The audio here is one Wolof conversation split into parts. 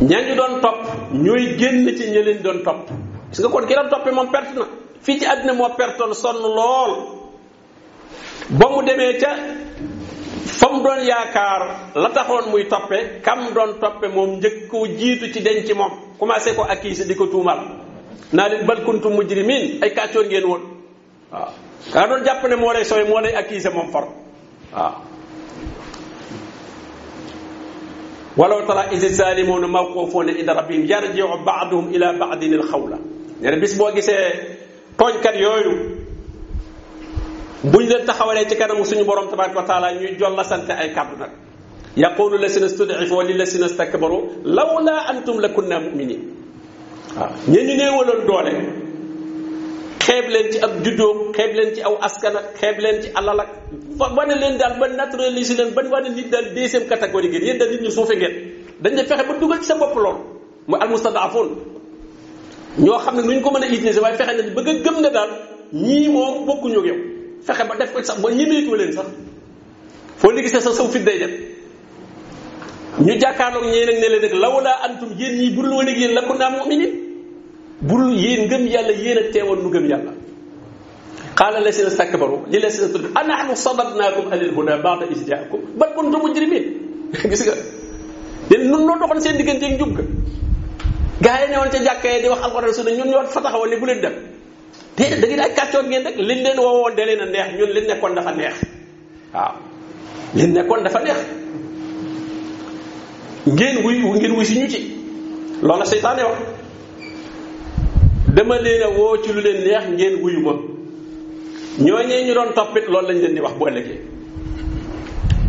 ñañu doon topp ñooy génn ci ña leen doon topp gis nga kon ki doon toppee moom perte na fii ci àddina moo pertoon sonn lool ba mu demee ca fa mu doon yaakaar la taxoon muy toppe kam doon toppe moom njëkk koo jiitu ci denc moom commencé ko accuser di ko tuumal naa leen bal kuntum mujrimin ay kàccoor ngeen woon waaw kaa doon jàpp ne moo lay sooy moo lay accusé moom far waaw walaw tara isi zalimuna mawqufuna inda rabbihim yarjiu baaduhum ila baadin al xawla nee na bis boo gisee tooñkat yooyu buñ leen taxawalee ci kanamu suñu borom tabaraka wa taala ñuy jolla sante ay kàddu nag yaqulu lasina stud'ifu wa lillasina stakbaru lawla antum la kunna muminin waaw ña ñu néewaloon doole xeeb leen ci ab juddoo xeeb leen ci aw askan ak xeeb leen ci alal ak wane leen daal ba naturaliser leen ba wane nit daal deuxième catégorie ngeen yéen daal nit ñu suufe ngeen dañ la fexe ba dugal ci sa bopp lool mu almustadaafoon ñoo xam ne nu ñu ko mën a utiliser waaye fexe nañ bëgg a gëm ne daal ñii moom bokkuñu ak yow fexe ba def ko sax ba ñemeetoo leen sax foo di gisee sa saw fit day dem ñu jàkkaarloog ñee nag ne leen nag law laa antum yéen ñii budul woon ak yéen la ko naa muminin bul yéen ngëm yàlla yéen a teewoon nu ngëm yàlla qaala lasina stakbaru li lasina tudd anahnu sadadnaakum anil huda baada is jaakum bal kuntum mujrimin gis nga yéen nun noo doxoon seen diggante ak njub ga gaa yi ne woon ca jàkka yi di wax alxuraan sunna ñun ñoo fa taxawal ne bu leen dem déedéet da ngeen ay kàccoor ngeen rek liñ leen woowoon da leen a neex ñun liñ nekkoon dafa neex waaw liñ nekkoon dafa neex ngeen wuy ngeen wuy si ñu ci loola seytaane wax dama leen a woo ci lu leen neex ngeen wuyu ma ñooñee ñu doon toppit loolu lañ leen di wax bu ëllëgee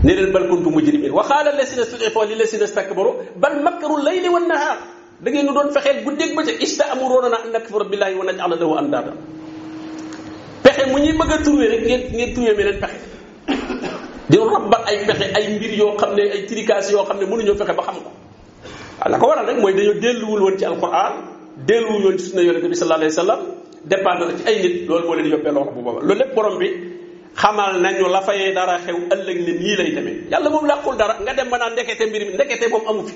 ne leen bal kuntum mujrimin wa qaala allasina stud'ifu lillasina stakbaru bal makkaru layli wannahaar da ngeen nu doon fexeel guddeeg bëccëg ista amuroona na an nakfura billahi wa naj'ala lahu andada pexe mu ñuy bëgg a trouvé rek ngeen ngeen trouvé meneen pexe di rabbat ay pexe ay mbir yoo xam ne ay tricas yoo xam ne mënuñoo fexe ba xam ko la ko waral rek mooy dañoo delluwul woon ci alquran delluwul woon ci sunna yonente bi sallallahu alayhi wa sallam dépendre ci ay nit loolu moo leen yóbbee loolu bu booba loolu lépp borom bi xamal nañu la fayee dara xew ëllëg ne nii lay demee yàlla moom làqul dara nga dem ba naan ndekete mbir mi ndekete moom amu fi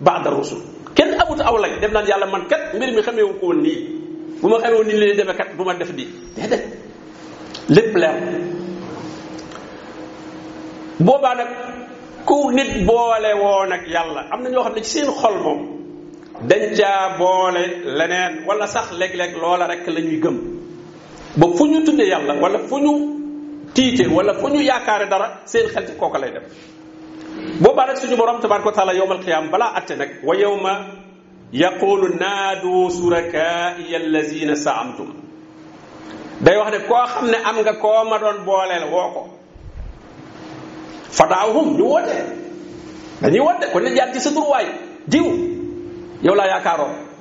ba'da rusul kenn amut aw lay dem naan yàlla man kat mbir mi xamee wu ko woon nii bu ma xamee woon nii leen demee kat bu ma def di déedéet lépp leer boobaa nag ku nit boole woon ak yàlla am na ñoo xam ne ci seen xol moom dañ caa boole leneen wala sax léeg-léeg loola rek la ñuy gëm ba fu ñu tuddee yàlla wala fu ñu tiite wala fu ñu yaakaare dara seen xel ci kooka lay dem boobaa nag suñu borom tabaraka wa taala yowmal qiyaam balaa atte nag wa yowma yaqulu naadu surakaaiya allazina saamtum day wax ne koo xam ne am nga koo ma doon booleel woo ko fadaawhum ñu woote dañuy woote kon ne jaar ci sa tur waay diw yow laa yaakaaroon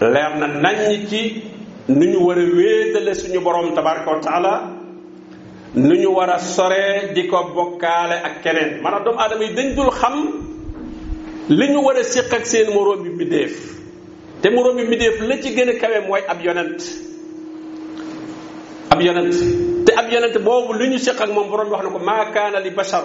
leer na naññ ci nu ñu war a wéetale suñu borom tabaraka wa taala nu ñu war a sore di ko bokkaale ak keneen maanaam doomu aadama yi dañ dul xam li ñu war a séq ak seen moroom bi mbindéef te moroom bi mbindéef la ci gën a kawe mooy ab yonent ab yonent te ab yonent boobu li ñu séq ak moom borom bi wax na ko maa kaana li bashar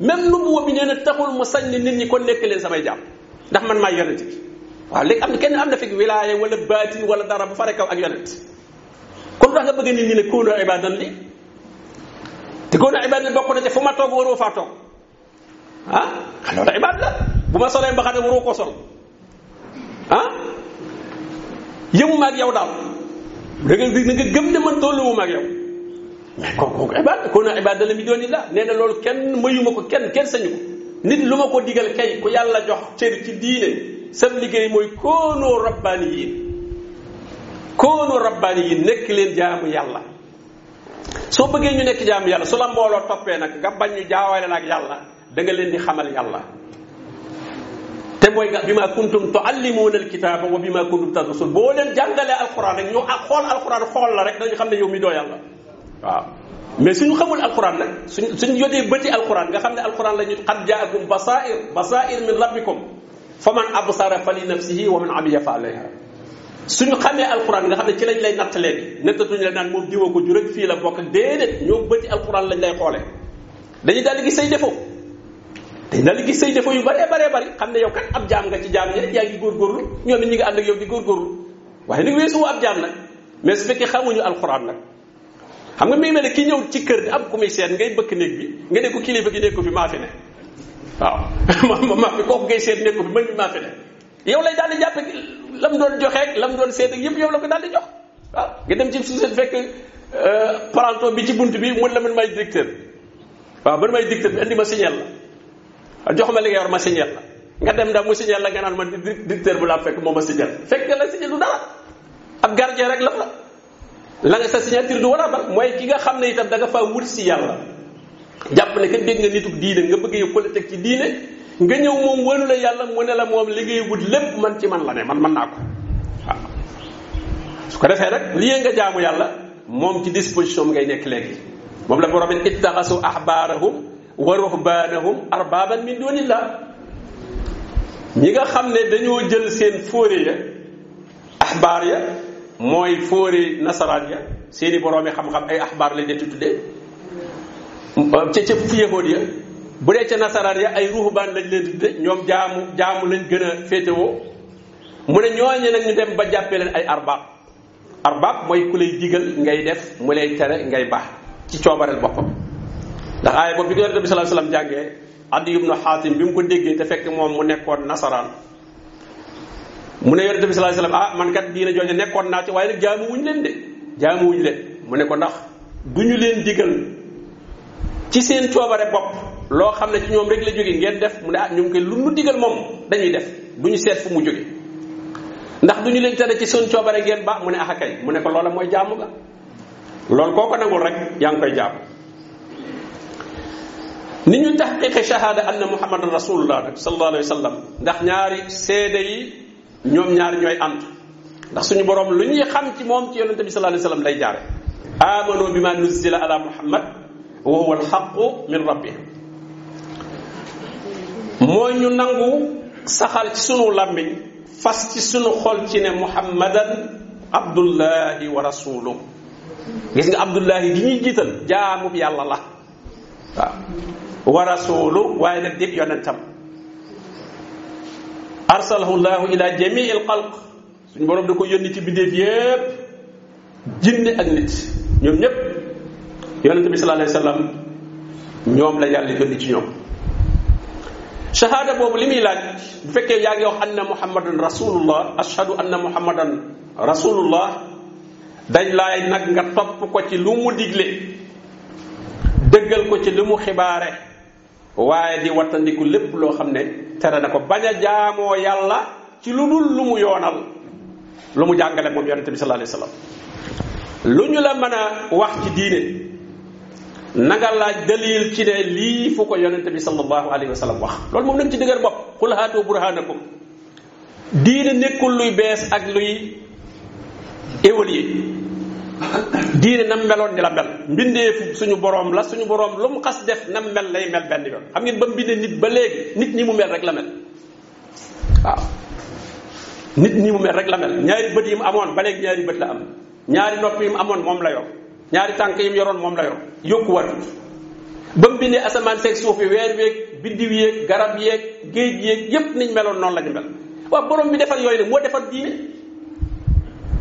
même nu bu bi nee na taxul ma sañ ne nit ñi kon nekk leen samay jàmm ndax man maay yonent bi waaw léegi am na kenn am na fekk wilaaya wala baatin wala dara bu fare kaw ak yonent kon tax nga bëgg nit ñi ne kóoloo ibadan li te kóoloo ibadan bokk na te fu ma toog waroo faa toog ah loolu ibaad la bu ma solee mbaxane waroo ko sol ah yëmuma ak yow daal da nga da nga gëm ne man tolluwuma ak yow mais kooku kooku ibaada koo na ibaada la mi doon la nee na loolu kenn mayuma ko kenn kenn sañu ko nit lu ma ko digal kay ku yàlla jox cër ci diine sab liggéey mooy koonoo rabbaani yiin koonoo rabbaani yiin nekk leen jaamu yàlla soo bëggee ñu nekk jaamu yàlla su la mbooloo toppee nag nga bañ ñu jaawaale la ak yàlla da nga leen di xamal yàlla te mooy nga bi ma kuntum tuallimuuna alkitaaba wa bi ma kuntum tadrusuun boo leen jàngalee alquran rek ñoo xool alquran xool la rek dañu xam ne yow mi doo yàlla waaw mais suñu xamul alquran nag suñ suñu yotee bëti alquran nga xam ne alquran la ñu qad jaakum basair basair min rabbikum fa man absara fa li nafsihi wa man amiya fa alayha suñu xamee alquran nga xam ne ci lañ lay natt léegi nettatuñu la naan moom diwa ko jur ak fii la bokk déedéet ñoo bëti alquran lañ lay xoolee dañuy daal di gis say défaut dañuy daal di gis say défaut yu baree baree bari xam ne yow kat ab jaam nga ci jaam ñi rek yaa ngi góorgóorlu ñoom it ñu ngi ànd ak yow di góorgóorlu waaye nag weesu woo ab jaam nag mais su fekkee xamuñu alxuraan nag xam nga mi ngi mel ne ki ñëw ci kër di am ku muy seet ngay bëkk néeg bi nga ne ko kilifa gi nekku fi maa fi ne waaw ma maa fi kooku ngay seet nekku fi man mi maa fi ne yow lay daal di jàppe lam doon joxeeg lam doon seet ak yëpp yow la ko daal di jox ah nga dem ci sujet fekk euh, palanto bi ci bunt bi mu la man may directeur waaw man may directeur bi indi ma signal la jox ma li nga yor ma signal la nga dem ndax mu signal la nga naan man directeur bu laa fekk moo ma signal fekk la signal du dara ab gardien rek la fa la nga sa signature du war a bal mooy ki nga xam ne itam da nga faa wut si yàlla jàpp ne kat dégg nga nituk diine nga bëgg yow politique ci diine nga ñëw moom wënu la yàlla mu ne la moom li ngay wut lépp man ci man la ne man man naa ko waaw su ko defee rek lii nga jaamu yàlla moom ci disposition ngay nekk léegi moom la borom it ittaxasu ahbaarahum wa ruhbaanahum arbaaban min dunillah ñi nga xam ne dañoo jël seen fóore ya axbaar ya mooy fóore nasaraan ya seeni boroomi xam-xam ay axbaar lañ leen di tuddee ca ca fiyahood ya bu dee ca nasaraan ya ay ruhbaan lañ leen di tuddee ñoom jaamu jaamu lañ gën a féetewoo mu ne ñooñu nag ñu dem ba jàppee leen ay arbaab arbaab mooy ku lay digal ngay def mu lay tere ngay baax ci coobareel boppam ndax aaya boobu bi ko yonente bi sallallahu alayhi wasallam jàngee Adi ibnu Xaatim bi mu ko déggee te fekk moom mu nekkoon nasaraan mu ne yonente bi sallallahu alayhi wasallam ah man kat diina jooju nekkoon naa ci waaye nag jaamu wuñ leen de jaamu wuñ leen mu ne ko ndax du ñu leen digal ci seen coobare bopp loo xam ne ci ñoom rek la jóge ngeen def mu ne ah ñoom koy lu nu digal moom dañuy def du ñu seet fu mu jóge ndax du ñu leen tere ci seen coobare ngeen ba mu ne ah kay mu ne ko loola mooy jaamu ga loolu koo ko nangul rek yaa ngi koy jàpp ni ñu taxqiqe shahada anna muhammadan rasulullah nag sallallahu alayhi wa sallam ndax ñaari seede yi ñoom ñaari ñooy ànd ndax suñu borom lu ñuy xam ci moom ci yonente bi sallallahu alayhi wa sallam lay jaare amanu bima nuzila ala muhammad wa huwa alxaqu min rabbihim mooy ñu nangu saxal ci sunu làmmiñ fas ci sunu xol ci ne muhammadan abdullahi wa rasuluh gis nga abdullahi di ñuy jiital jaamub yàlla la waaw wa rasulu waaye nag dib yonentam arsalahu llahu ila jamii al xalq suñu borom da ko yónni ci bindeef yépp jinne ak nit ñoom ñépp yonent bi sallallahu alayhi wa sallam ñoom la yàlla yónni ci ñoom shahada boobu li muy laaj bu fekkee yaa ngi wax anna muhammadan rasulullah ashhadu anna muhammadan rasulullah dañ laay nag nga topp ko ci lu mu digle dëggal ko ci lu mu xibaare waaye di wattandiku lépp loo xam ne tere na ko bañ a jaamoo yàlla ci lu dul lu mu yoonal lu mu jàngale moom yonente bi sallallahu alayhi wasallam lu ñu la mën a wax ci diine na nga laaj dalil ci ne lii fu ko yonente bi sallallahu alayhi wasallam wax loolu moom nañ ci dëgër bopp qul haatu burhanakum diine nekkul luy bees ak luy évoluer diine nam meloon ni la mel mbindeef suñu borom la suñu borom lu mu xas def nam mel lay mel benn yoon xam ngeen ba mu bindee nit ba léegi nit ñi mu mel rek la mel waaw nit ñi mu mel rek la mel ñaari bët yi mu amoon ba léegi ñaari bët la am ñaari nopp yi mu amoon moom la yor ñaari tànk yi mu yoroon moom la yor yokku watu ba mu bindee asamaan seeg suuf yi weer weeg biddiw yeeg garab yeeg géej yeeg yépp niñ meloon noonu la ñu mel waaw borom bi defar yooyu nag moo defar diine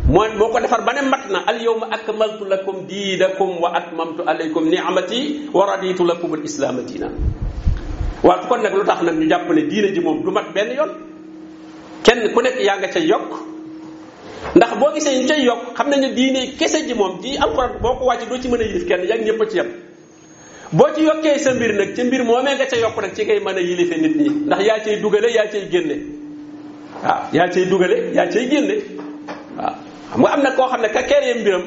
moo moo ko defar ba ne mat na al yawma akmaltu lakum diinakum wa atmamtu alaykum ni'amati wa raditu lakum al islaama diina waaw kon nag lu tax nag ñu jàpp ne diine ji moom du mat benn yoon kenn ku nekk yaa nga ca yokk ndax boo gisee ñu cay yokk xam nañ ne diine kese ji moom ji alxuraan boo ko wàcc doo ci mën a yilif kenn yaa ñëpp a ci yem boo ci yokkee sa mbir nag ca mbir moomee nga ca yokk nag ci ngay mën a yilife nit ñi ndax yaa cay dugale yaa cay génne waaw yaa cay dugale yaa cay génne waaw xam nga am na koo xam ne ka keree mbiram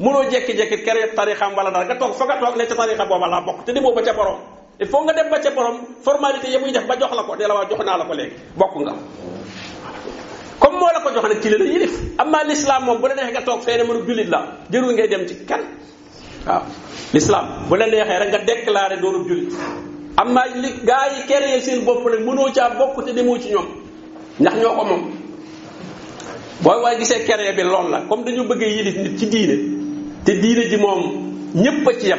mënoo jekki-jekki keree tarixam wala dara nga toog fa nga toog ne ca tarixa booba laa bokk te di booba ca borom il faut nga dem ba ca borom formalité ya muy def ba jox la ko de la waa jox naa la ko léegi bokk nga comme moo la ko jox nag ci la la yilif amma l'islam moom bu la neexee nga toog fee ne mënu jullit la jërul ngay dem ci kan waaw l'islam bu la neexee rek nga déclaré doonu jullit amma li gaa yi créé seen bopp nag mënoo caa bokk te demoo ci ñoom ndax ñoo ko moom booy waaye gisee créé bi lool la comme dañu bëggee yilif nit ci diine te diine ji moom ñépp a ci yem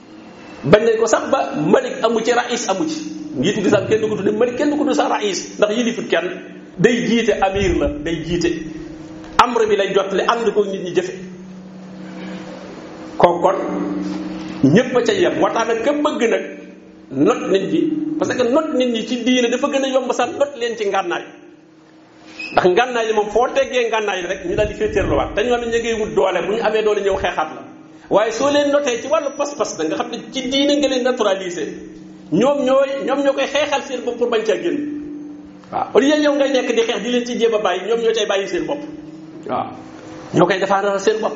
bañ nañ ko sax ba malik amu ci rais amu ci njiitu lislaam kenn du ko tudde malik kenn du ko tudde sax rais ndax yilifut kenn day jiite amir la day jiite amr bi lay jottali ànd ko nit ñi jëfe kooku kon ñépp a ca yem moo tax nag ka bëgg nag not nit ñi parce que not nit ñi ci diine dafa gën a yomb sax not leen ci ngànnaay ndax ngànnaay yi moom foo teggee ngànnaay yi rek ñu daal di féetéerluwaat te ñoom it ñu ngi wut doole bu ñu amee doole ñëw xeexaat la waaye soo leen notee ci wàllu pas-pas da nga xam ne ci diine nga leen naturalisé ñoom ñooy ñoom ñoo koy xeexal seen bopp pour bañ caa génn waaw au lieu yow ngay nekk di xeex di leen ci jéem a bàyyi ñoom ñoo cay bàyyi seen bopp waaw ñoo koy defaaral seen bopp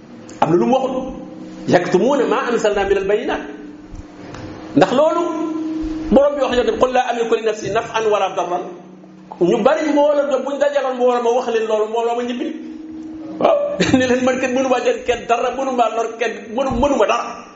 am na lu mu waxut yaktumuuna maa anzalna min al bayinat ndax loolu borom bi wax yonent bi qul laa amliku li nafsi naf'an wala darran ñu bari mbooloo ñoom buñ dajaloon mbooloo ma wax leen loolu mbooloo ma ñibbi waaw ne leen man kenn mënu maa jël kenn dara mënu maa lor kenn mënu mënu ma dara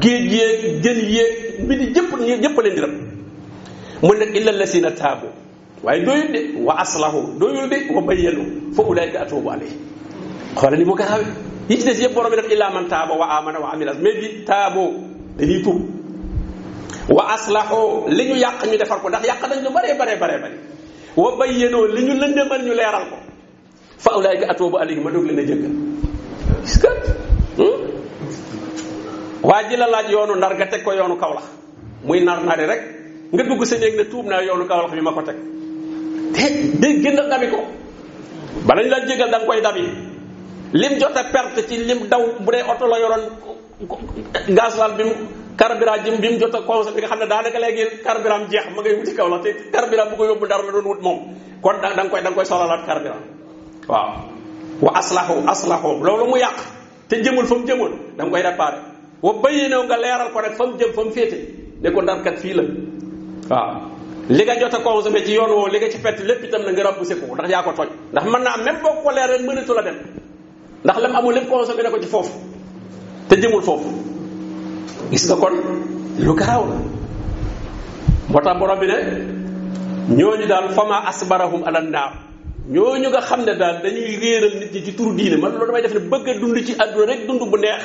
géej yéeg jën yéeg bi di jëpp jëpp leen di rëbb mu ne illa lasina taabu waaye doyul de wa aslahu doyul de wa bayyanu fa ulaika atubu alayhi xoolal ni mu ko xawee yi ci des yëpp borom bi def illa man taaba wa amana wa amila mais bi taaboo dañuy tuub wa aslahu li ñu yàq ñu defar ko ndax yàq dañ lu bare bare bare bare wa bayyanoo li ñu lëndëmal ñu leeral ko fa awlaayka atoobu alayhi ma doog leen a jéggal gis nga hmm? waa ji la laaj yoonu ndar nga teg ko yoonu kawlax muy nar nari rek nga dugg sa néeg ne tuub naa yoonu kawlax bi ma ko teg te day génn dabi ko balañ la jégal da nga koy dabi lim jot a perte ci lim daw bu dee oto la yoroon gasoil bi mu carburant ji bi mu jot a conseil bi nga xam ne daanaka léegi carburant jeex ma ngay wuti kaw la te carburant bu ko yóbbu dara la doon wut moom kon da nga koy da nga koy solalaat carburant waaw wa aslahu aslahu loolu mu yàq te jëmul fa mu jëmoon da nga koy réparé wa bayyinoo nga leeral ko nag fa mu jëm fa mu féete ne ko ndarkat fii la waaw li nga jot a consommé ci yoon woo li nga ci pett lépp itam na nga rabbu ko ndax yaa ko toj ndax mën naa même boo ko leer rek mënatu la dem ndax lam amul lépp consommé na ko ci foofu te jëmul foofu gis nga kon lu garaaw la moo tax borom bi ne ñooñu daal fama asbarahum ala naar ñooñu nga xam ne daal dañuy réeral nit ñi ci turu diine man loolu damay def ne bëgg a dund ci àdduna rek dund bu neex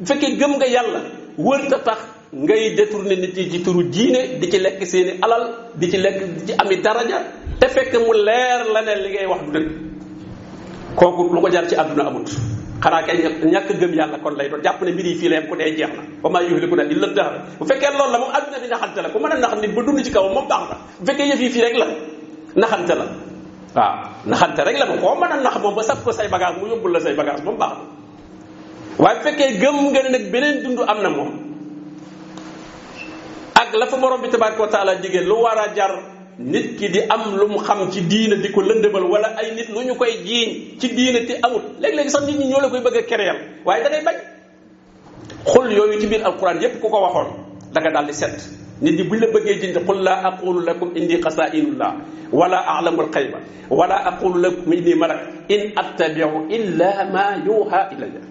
bu fekkee gëm nga yàlla wër ta tax ngay détourné nit yi ci turu diine di ci lekk seeni alal di ci lekk di ci ami daraja te fekk mu leer la ne li ngay wax du dëgg kooku lu ko jar ci àdduna amut xanaa kay ñàkk gëm yàlla kon lay doon jàpp ne mbir yi fii la yem ku dee jeex na ba maa yuhliku na illa dahr bu fekkee loolu la moom àdduna bi naxante la ku mën a nax nit ba dund ci kaw moom baax na bu fekkee yëf yi fii rek la naxante la waaw naxante rek la moom koo mën a nax moom ba saf ko say bagage mu yóbbul la say bagage moom baax na waaye fekkee gëm nga ne nag beneen dund am na moom ak la fa borom bi tabaraka wa taala digee lu war a jar nit ki di am lu mu xam ci diina di ko lëndëmal wala ay nit lu ñu koy jiiñ ci diina te amul léeg-léeg sax nit ñi ñoo la koy bëgg a kereyal waaye da ngay bañ xul yooyu ci biir alquran yépp ku ko waxoon da nga daal di set nit ñi buñ la bëggee jiñ qul laa aqulu lakum indi xasainullah wala alamul xayba wala aqulu lakum inni malak in attabiu illa ma yuha ilayya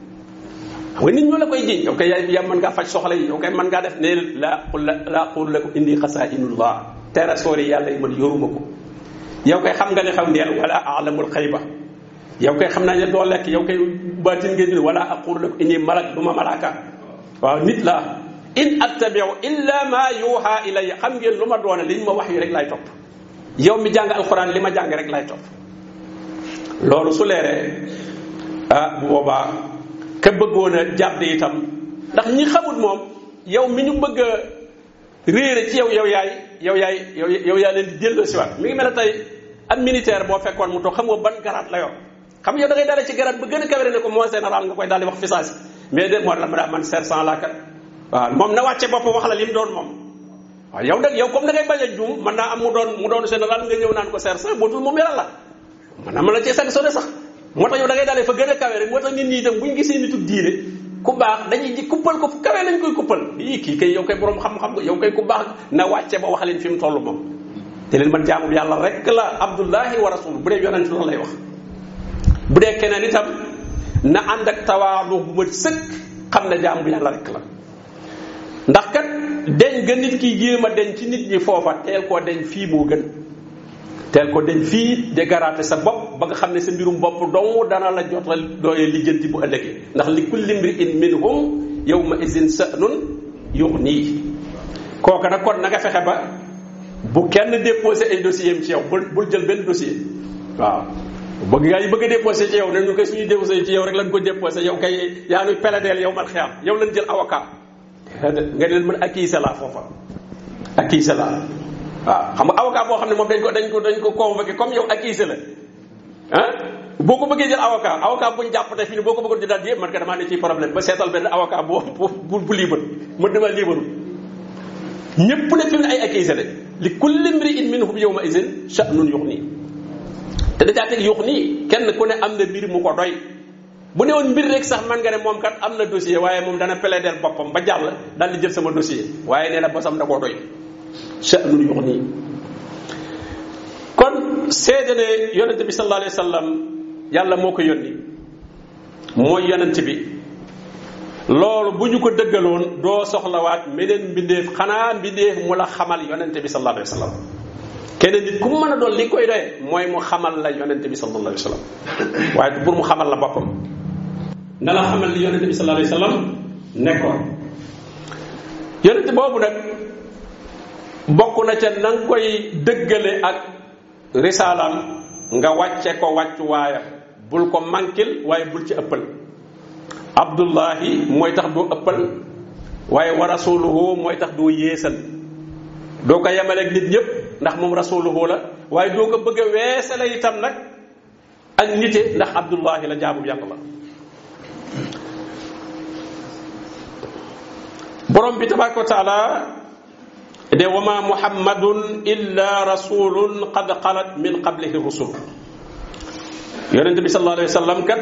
xam nga nit ñoo la koy jiñ yow kay yaay yaa mën ngaa faj soxla yi yow kay mën ngaa def ne laa qul laa qul lakum indi xasainullah trésor yi yàlla yi man yoruma ko yow kay xam nga ne xaw neel wala alamul xayba yow kay xam naa ne doo lekk yow kay baatin nga jël wala aqul lakum inni malak du ma malaaka waaw nit la in attabiu illa ma yuha ilayya xam ngeen lu ma doona liñ ma wax yi rek laay topp yow mi jàng alxuraan li ma jàng rek lay topp loolu su leeree ah bu boobaa ka bëggoon a jàdd itam ndax ñi xamut moom yow mi ñu bëgg a réere ci yow yow yaay yow yaay yow yow yaa leen di jël si waat mi ngi mel ne tey am militaire boo fekkoon mu toog xam nga ban garaat la yor xam yow da ngay dale ci garab bu gën a kawe ne ko moo général nga koy daal di wax fisaasi mais de moo la ma daa man sergent laa kat waaw moom na wàcce bopp wax la li mu doon moom waaw yow nag yow comme da ngay bañ a juum mën naa am mu doon mu doon général nga ñëw naan ko sergent bootul moom yaral la mën naa mën la cee sag sore sax moo tax yow da ngay dalee fa gën a kawe rek moo tax nit ñi itam bu ñu gisee nitu diine ku baax dañuy ji kuppal ko fu kawe lañ koy kuppal ii kii kay yow kay borom xam-xam nga yow kay ku baax na wàcce ba wax leen fi mu toll moom te leen man jaamu yàlla rek la abdullahi wa rasul bu dee yonent loolu lay wax bu dee keneen itam na ànd ak tawaadu bu ma sëkk xam ne jaamu yàlla rek la ndax kat deñ ga nit ki jéem a deñ ci nit ñi foofa teel koo deñ fii moo gën teel ko denc fii de garaate sa bopp ba nga xam ne sa mbirum bopp dong dana la jotal dooyee lijjanti bu ëllëgee ndax li kulli mri'in minhum yawma izin sa'nun yughnihi kooka nag kon na nga fexe ba bu kenn déposé ay dossier ci yow bul bul jël benn dossier waaw bëgg gaa yi bëgg a déposé ci yow ne ñu koy suñu déposé ci yow rek lañ ko déposé yow kay yaa nuy peladeel yow mal xiyam yow lañ jël avocat nga ne leen mën akii sala foofa akii sala waaw xam nga avocat boo xam ne moom dañ ko dañ ko dañ ko convoqué comme yow akii sala ah boo ko bëggee jël avocat avocat buñ jàpp tey fii ni boo ko bëggoon di daal yëpp man ka damaa ne ci problème ba seetal benn avocat bu bu bu libre man dama libre ñëpp ne fi mu ne ay akii sala li kulli mri'in minhum yawma izin sha'nun yuxni te da caa teg yuxni kenn ku ne am na mbir mu ko doy bu ne woon mbir rek sax man nga ne moom kat am na dossier waaye moom dana plaider boppam ba jàll daal di jël sama dossier waaye nee na bosam da koo doy sha'nul yughni kon seede ne yonente bi sallallahu alayhi wa sallam yàlla moo ko yónni mooy yonent bi loolu bu ñu ko dëggaloon doo soxlawaat meneen mbindeef xanaa mbindeef mu la xamal yonente bi sallallahu alayhi wa sallam keneen nit ku mën a doon li koy doye mooy mu xamal la yonente bi sallallahu alayhi wa sallam waaye pour mu xamal la boppam na la xamal li yonente bi sallallahu alayhi wasallam nekkoon yonente boobu nag bokk na ca na nga koy dëggale ak risaalam nga wàcce ko wàccu waayam bul ko mankil waaye bul ci ëppal abdullahi mooy tax doo ëppal waaye wa rasuluhu mooy tax doo yéesal doo ko yemaleeg nit ñëpp ndax moom rasuluhu la waaye doo ko bëgg a weesale itam nag ak nite ndax abdullahi la jaamub yàlla la borom bi tabaraka wa taala de wama muhammadun illa rasulun qad xalat min qablihi rusul yonente bi sallallahu alayhi wa sallam kat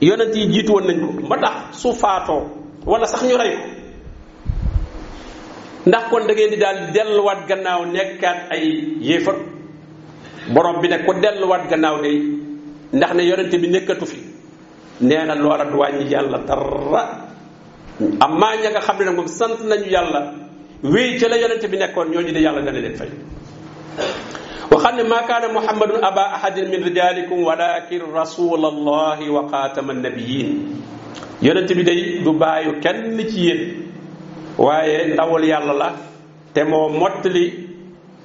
yonent yi jiitu woon nañ ko ba tax su faatoo wala sax ñu rey ndax kon da ngeen di daal delluwaat gannaaw nekkaat ay yéefar borom bi ne ko delluwaat gannaaw de ndax ne yonent bi nekkatu fi nee na loola du wàññi yàlla dara amma ña nga xam ne nag moom sant nañu yàlla wéy ca la yonente bi nekkoon ñooñu de yàlla dana leen fay waxam ne maa kaana muhammadun aba ahadin min rijalikum walakin rasul allahi wa xaatama annabiyin yonente bi day du bàyyu kenn ci yéen waaye ndawal yàlla la te moo mottali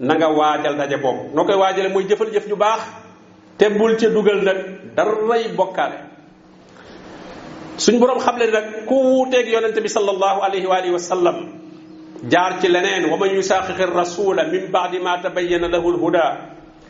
na nga waajal daje boobu noo koy waajale mooy jëfal jëf ju baax te bul ca dugal nag daray bokkaale suñ boroom xamle nag ku wuuteeg yonente bi sallallahu alayhi wa alihi wa sallam jaar ci leneen wa man yusaqiqi rasula min baadi ma tabayyana lahu lhuda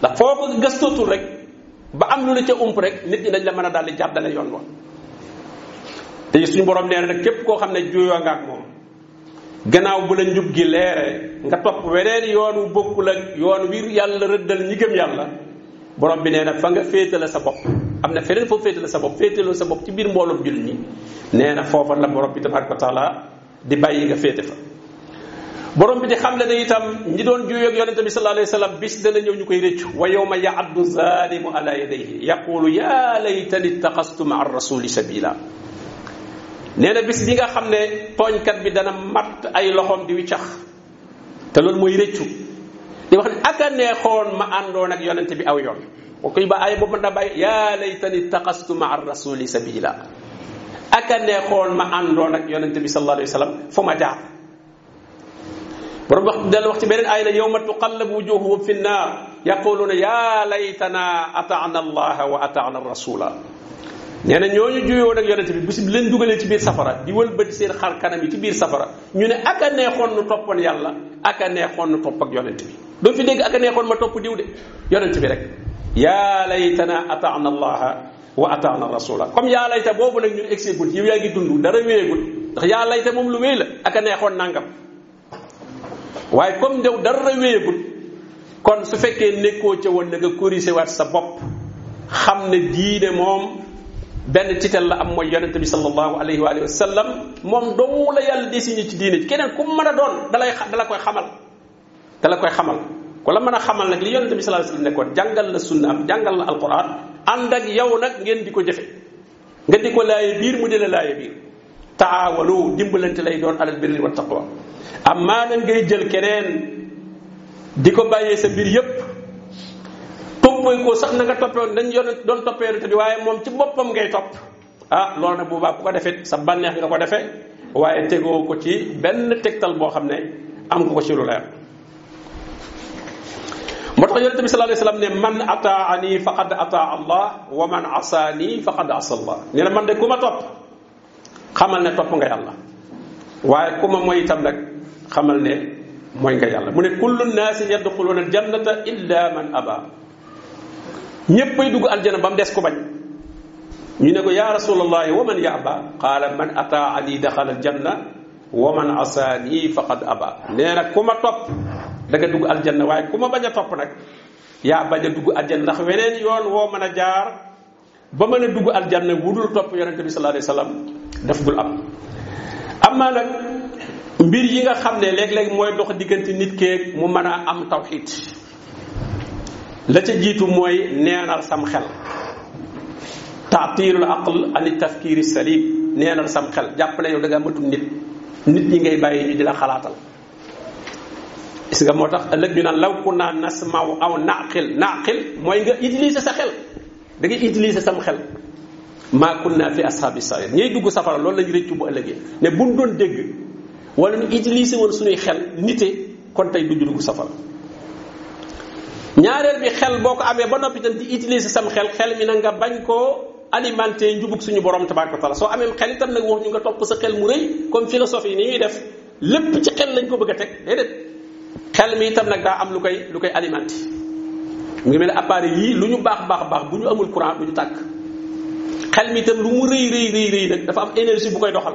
ndax foo ko gëstootul rek ba am lu la ca ump rek nit ñi dañ la mën a daal di jàddale yoon wa te suñu borom nee na nag képp koo xam ne juyoo nga ak moom gannaaw bu la njub gi leere nga topp weneen yoon wu bokkul ak yoon wi yàlla rëddal ñi gëm yàlla borom bi nee na fa nga féetale sa bopp am na feneen foofu féetale sa bopp féetaloo sa bopp ci biir mbooloom jullit ñi nee na foofa la borom bi tabaraka wa taala di bàyyi nga féete fa borom bi di xam ne ne itam ñi doon juuyoo ak yonente bi sallallahu alayhi wa sallam bis dana ñëw ñu koy rëccu wa yawma yaaddu zalimu ala yadayhi yaqulu ya laytani ittaxastu maa rasuli sabila nee na bis bi nga xam ne tooñkat bi dana matt ay loxoom di wiccax te loolu mooy rëccu di wax ne ak a neexoon ma àndoon ak yonente bi aw yoon ko koy ba aaya boobu mën naa bàyyi yaa laytani taqastu maa rasuli sabila ak a neexoon ma àndoon ak yonente bi sallallahu alayhi wa sallam fu ma jaar borom wax dal wax ci beneen aaya ne yowma tuqallabu wujuhuhum fi nnaar yaquluuna yaa laytana ataana allaha wa ataana rasula nee na ñooñu juyoo nag yonente bi bu si leen dugalee ci biir safara di wëlbati seen xar kanam yi ci biir safara ñu ne ak a neexoon nu toppoon yàlla ak a neexoon nu topp ak yonent bi doo fi dégg ak a neexoon ma topp diw de yonent bi rek yaa laytana ataana allaha wa ataana rasula comme yaa layta boobu nag ñun exegul yow yaa ngi dund dara wéyegul ndax yaa layta moom lu wéy la ak a neexoon nangam waaye comme ndew dara wéyegul kon su fekkee nekkoo ca woon na nga corrigé waat sa bopp xam ne diine moom benn titel la am mooy yonente bi sallallahu alayhi wa alihi wa sallam moom dong la yàlla désigné ci diine ci keneen ku mën a doon dalay dala koy xamal dala koy xamal ku la mën a xamal nag li yonente bi sallallahu alayhi wa sallam nekkoon jàngal la sunna am jàngal la alquran ànd ak yow nag ngeen di ko jëfe nga di ko laaye biir mu di la laaye biir taawanu dimbalante lay doon alal birri wa taqwa amma nan ngay jël keneen di ko bàyyee sa biir yépp toppee ko sax na nga toppee dañ yoon doon toppee yonent bi waaye moom ci boppam ngay topp ah loolu nag boobaa ku ko defee sa bànneex nga ko defee waaye tegoo ko ci benn tegtal boo xam ne am nga ko ci lu leer moo tax yonente bi sallallahu alayhi wasallam ne man ataani faqad ataa allah wa man asaani faqad asa allah nee na man de ku ma topp xamal ne topp nga yàlla waaye ku ma mooy itam rek xamal ne mooy nga yàlla mu ne kullu naasi yadxuluuna aljannata illa man aba ñéppay dugg aljana ba mu des ko bañ ñu ne ko yaa rasulallahi wa man yaaba qaala man ataani daxala aljanna wa man asaani faqad aba nee na ku ma topp da nga dugg aljanna waaye ku ma bañ a topp nag yaa bañ a dugg aljanna ndax weneen yoon woo mën a jaar ba mën a dugg aljanna wudul topp yonente bi sallallahu alayhi wasallam daf dul am amma nag mbir yi nga xam ne léeg-léeg mooy dox diggante nit keeg mu mën a am tawxid la ca jiitu mooy neenal sam xel taatilul aql ani tafkiri salim neenal sam xel jàpp ne yow da ngaa matul nit nit ñi ngay bàyyi ñu di la xalaatal gis nga moo tax ëllëg ñu naan law ku naa nasmaw aw naqil naqil mooy nga utiliser sa xel da ngay utiliser sam xel maa kunna fi ashabi sair ñay dugg safara loolu lañu rëccu bu ëllëgee ne buñ doon dégg wala ñu utiliser woon suñuy xel nite kon tey du dugg safara ñaareel bi xel boo ko amee ba noppi itam di utiliser sam xel xel mi na nga bañ koo alimenté njubug suñu borom tabaraka taala soo amee xel itam nag wax ñu nga topp sa xel mu rëy comme philosophie yi ni ñuy def lépp ci xel lañ ko bëgg a teg déedéet xel mi itam nag daa am lu koy lu koy alimenté mu ngi mel ne appareil yii lu ñu baax baax baax bu ñu amul courant du ñu tàkk xel mi itam lu mu rëy rëy rëy rëy nag dafa am énergie bu koy doxal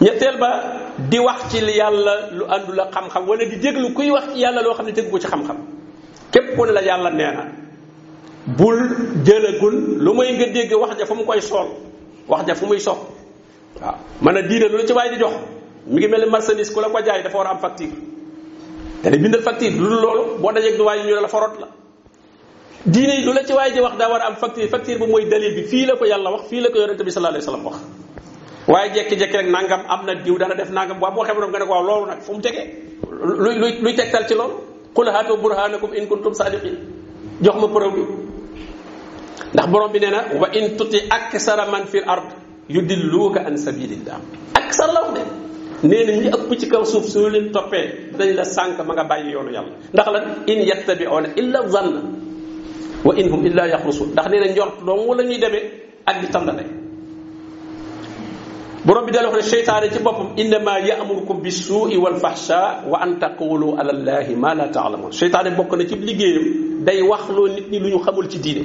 ñetteel ba di wax ci yàlla lu àndul ak xam-xam wala di déglu kuy wax ci yàlla loo xam ne tegu ko ci xam-xam képp ku ne la yàlla nee na bul jëlagul lu may nga dégg wax ja fa mu koy sool wax ja fu muy sox waaw man a diine lu ci waay di jox mi ngi mel ni marchandise ku la ko jaay dafa war a am facture te di bindal facture lu loolu boo dajee du waay ñu ne la forot la diine yi lu la ci waaye di wax daa war a am facture facture bi mooy dalil bi fii la ko yàlla wax fii la ko yonente bi sallallahu alayhi wasallam wax waaye jekki-jekki rek nangam am na diw dana def nangam waaw boo xamee nga ne ko waaw loolu nag fu mu tegee luy luy luy tegtal ci loolu qul haatu burhanakum in kuntum sadiqin jox ma preuve bi ndax borom bi nee na wa in tuti aksara man fil ard yu dilluuka an sabilillah ak sa law de nee na ñi ëpp ci kaw suuf soo leen toppee dinañ la sànk ma nga bàyyi yoonu yàlla ndax lan in yattabi'una illa zanna wa in hum illa yaxrusun ndax nee na njort doom wala ñuy demee ak di tàndale borom bi dal wax ne seytaane ci boppam innama ya'murukum bis su'i wal fahsha wa an taqulu ala allahi ma la ta'lamun seytaane bokk na ci liggéeyam day wax loo nit ñi lu ñu xamul ci diine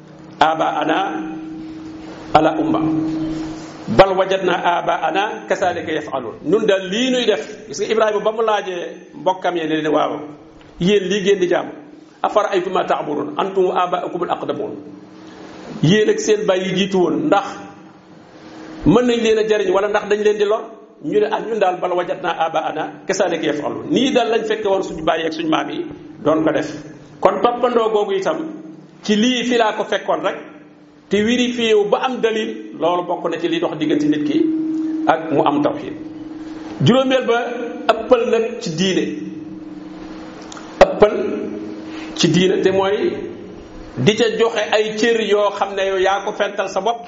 aba ana ala umma bal wajadna aba ana kasalika yafalun nun daal lii nuy def gis nga ibrahima ba mu laajee mbokkam yee ne leen waaw yéen lii ngeen di jaam afar ay tuma taaburun antum abaakum al aqdamun yéen ak seen bàyyi jiitu woon ndax mën nañ leen a jariñ wala ndax dañ leen di lor ñu ne ah ñun daal bal wajat naa aba ana kasaalika yafalu nii daal lañ fekke woon suñu bàyyi ak suñu maam yi doon ko def kon toppandoo googu itam ci lii fi laa ko fekkoon rek te vérifié wu ba am dalil loolu bokk na ci li dox diggante nit ki ak mu am tawxiid juróomeel ba ëppal nag ci diine ëppal ci diine te mooy di ca joxe ay cër yoo xam ne yow yaa ko fental sa bopp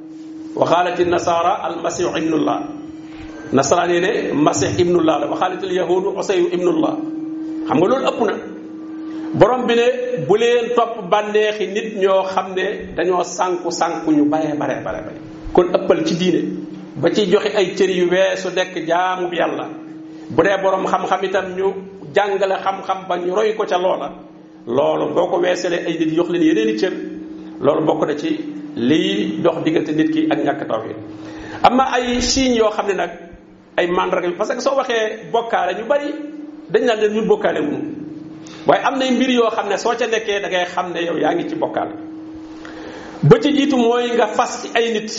wa xaalati nasaara al masih ibnullah nasaraan yi ne masih ibnullah la wa xaalati al yahudu osayu ibnullah xam nga loolu ëpp na borom bi ne bu leen topp bànneexi nit ñoo xam ne dañoo sànku sànku ñu bare bare bare bare kon ëppal ci diine ba ci joxe ay cër yu weesu dekk jaamu bi yàlla bu dee borom xam-xam itam ñu jàngale xam-xam ba ñu roy ko ca loola loolu boo ko weesalee ay nit jox leen yeneen i cër loolu bokk na ci liy dox diggante nit ki ak ñàkk tawhid am na ay signes yoo xam ne nag ay mandarga parce que soo waxee bokkaale ñu bari dañ naan leen ñun bokkaale wu waaye am nay mbir yoo xam ne soo ca nekkee da ngay xam ne yow yaa ngi ci bokkaale ba ci jiitu mooy nga fas ci ay nit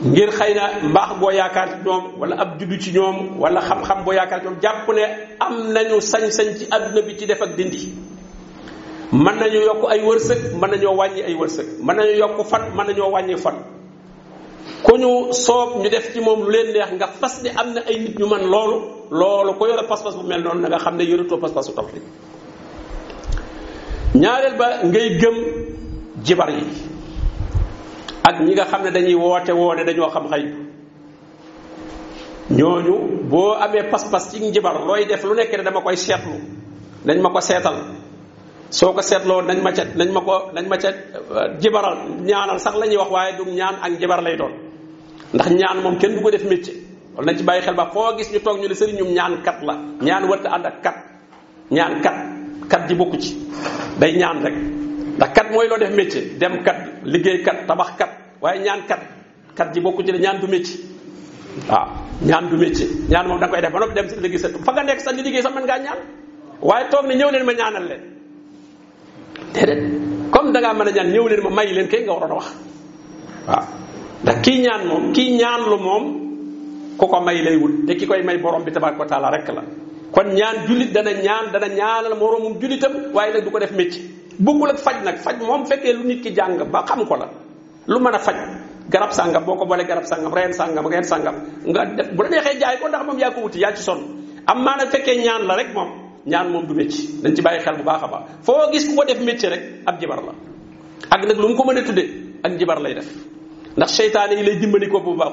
ngir xëy na mbaax boo yaakaar ci ñoom wala ab juddu ci ñoom wala xam-xam boo yaakaar ci ñoom jàpp ne am nañu sañ-sañ ci àdduna bi ci def ak dindi mën nañu yokk ay wërsëg mën nañoo wàññi ay wërsëg mën nañu yokk fan mën nañoo wàññi fan ku ñu soob ñu def ci moom lu leen neex nga fas ni am na ay nit ñu man loolu loolu ko yore pas-pas bu mel noonu na nga xam ne yoratoo pas-pasu tawxiid ñaareel ba ngay gëm jibar yi ak ñi nga xam ne dañuy woote woone dañoo xam xay ñooñu boo amee pas-pas ci njibar looy def lu nekk ne dama koy seetlu nañ ma ko seetal soo ko seetloo nañ ma ca nañ ma ko nañ ma ca euh, jibaral ñaanal sax la ñuy wax waaye du ñaan ak njibar lay doon ndax ñaan moom kenn du ko def métier wala nañ ci bàyyi xel ba foo gis ñu toog ñu ne sëriñum ñaan kat la ñaan wëtt ànd ak kat ñaan kat kat ji bokku ci day ñaan rek ndax kat mooy loo def métier dem kat liggéey kat tabax kat waaye ñaan kat kat ji bokku ci de ñaan du métier waaw ñaan du métier ñaan moom da koy def ba noppi dem si liggéey sa fa nga nekk sax di liggéey sax mën ngaa ñaan waaye toog ne ñëw leen ma ñaanal leen déedéet comme da ngaa mën a ñaan ñëw leen ma may leen kay nga waroon a wax waaw ndax kii ñaan moom kii ñaan lu moom ku ko may lay wut te ki koy may borom bi tabaraka wa taala rek la kon ñaan jullit dana ñaan dana ñaanal moroomum jullitam waaye nag du ko def métti bukkul ak faj nag faj moom fekkee lu nit ki jàng ba xam ko la lu mën a faj garab sàngam boo ko boolee garab sàngam reen sàngam reen sàngam nga def bu la neexee jaay ko ndax moom yaa ko wuti yaa ci sonn am maa nag fekkee ñaan la rek moom ñaan moom du métier dañ ci bàyyi xel bu baax a baax foo gis ku ko def métier rek ab jibar la ak nag lu mu ko mën a tuddee ak jibar lay def ndax seytaane yi lay dimbali ko bu baax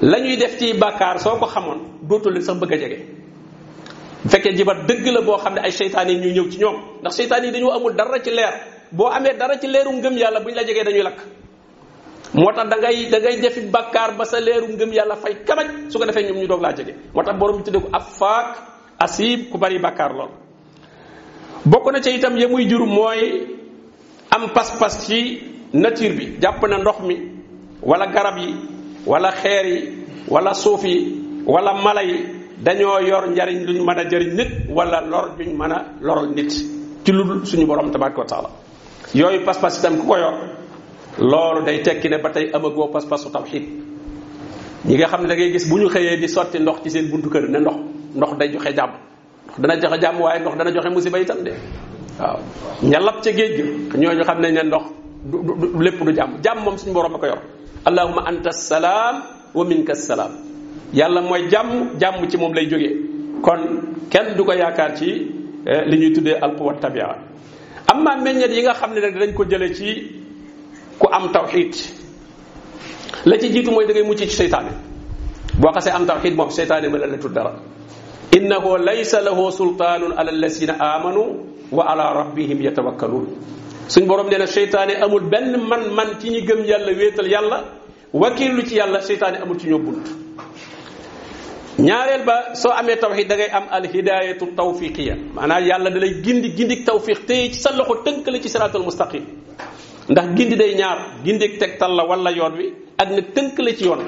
la ñuy def ci bàkkaar soo ko xamoon dootu leen sax bëgg a jege bu fekkee jibar dëgg la boo xam ne ay seytaan yi ñu ñëw ci ñoom ndax seytaan yi dañoo amul dara ci leer boo amee dara ci leeru ngëm yàlla bu ñu la jegee dañuy lakk moo tax da ngay da ngay defi bàkkaar ba sa leeru ngëm yàlla fay kamaj su ko defee ñoom ñu doog laa jege moo tax borom bi tuddee ko ab faak asib ku bari bàkkaar lool bokk na ca itam ya muy jur mooy am pas-pas ci nature bi jàpp na ndox mi wala garab yi wala xeer yi wala suuf yi wala mala yi dañoo yor njariñ luñ mën a jariñ nit wala lor juñ mën a loral nit ci lu suñu borom tabaraka wa taala yooyu pas-pas itam ku ko yor loolu day tekki ne ba tey amagoo pas-pasu tawxid ñi nga xam ne da ngay gis bu ñu xëyee di sotti ndox ci seen buntu kër ne ndox ndox day joxe jàmm ndox dana joxe jàmm waaye ndox dana joxe musiba itam de waaw ña lab ca géej ga ñooñu xam nañ ne ndox du lépp du jàmm jàmm moom suñu borom a ko yor allahuma anta salaam wa minka salaam yàlla mooy jàmm jàmm ci moom lay jógee kon kenn du ko yaakaar ci eh, li ñuy tuddee alquwa tabia am na meññet yi nga xam ne nag dañ ko jële ci ku am tawxiid la ci jiitu mooy da ngay mucc ci seytaane boo xasee am tawxiid moom seytaane ma la la tudd dara innahu laysa lahu sultaanun ala allasina amanu wa ala rabbihim yatawakkaluun suñ borom nee na seytaane amul benn man-man ci ñi gëm yàlla wéetal yàlla wakiilu ci yàlla seytaane amul ci ñoo bunt ñaareel ba soo amee tawxid da ngay am alhidayatu tawfiqiya maanaam yàlla da lay gindi gindik tawfiq téye ci sa loxo tënk la ci siraatal mustaqim ndax gindi day ñaar gindik tegtal la wala yoon wi ak nag tënk la ci yoon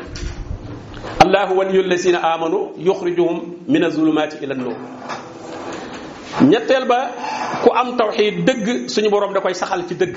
allahu waliyu lazina amanu yuxrijuhum min azulumati ila nuur ñetteel ba ku am tawxid dëgg suñu borom da koy saxal ci dëgg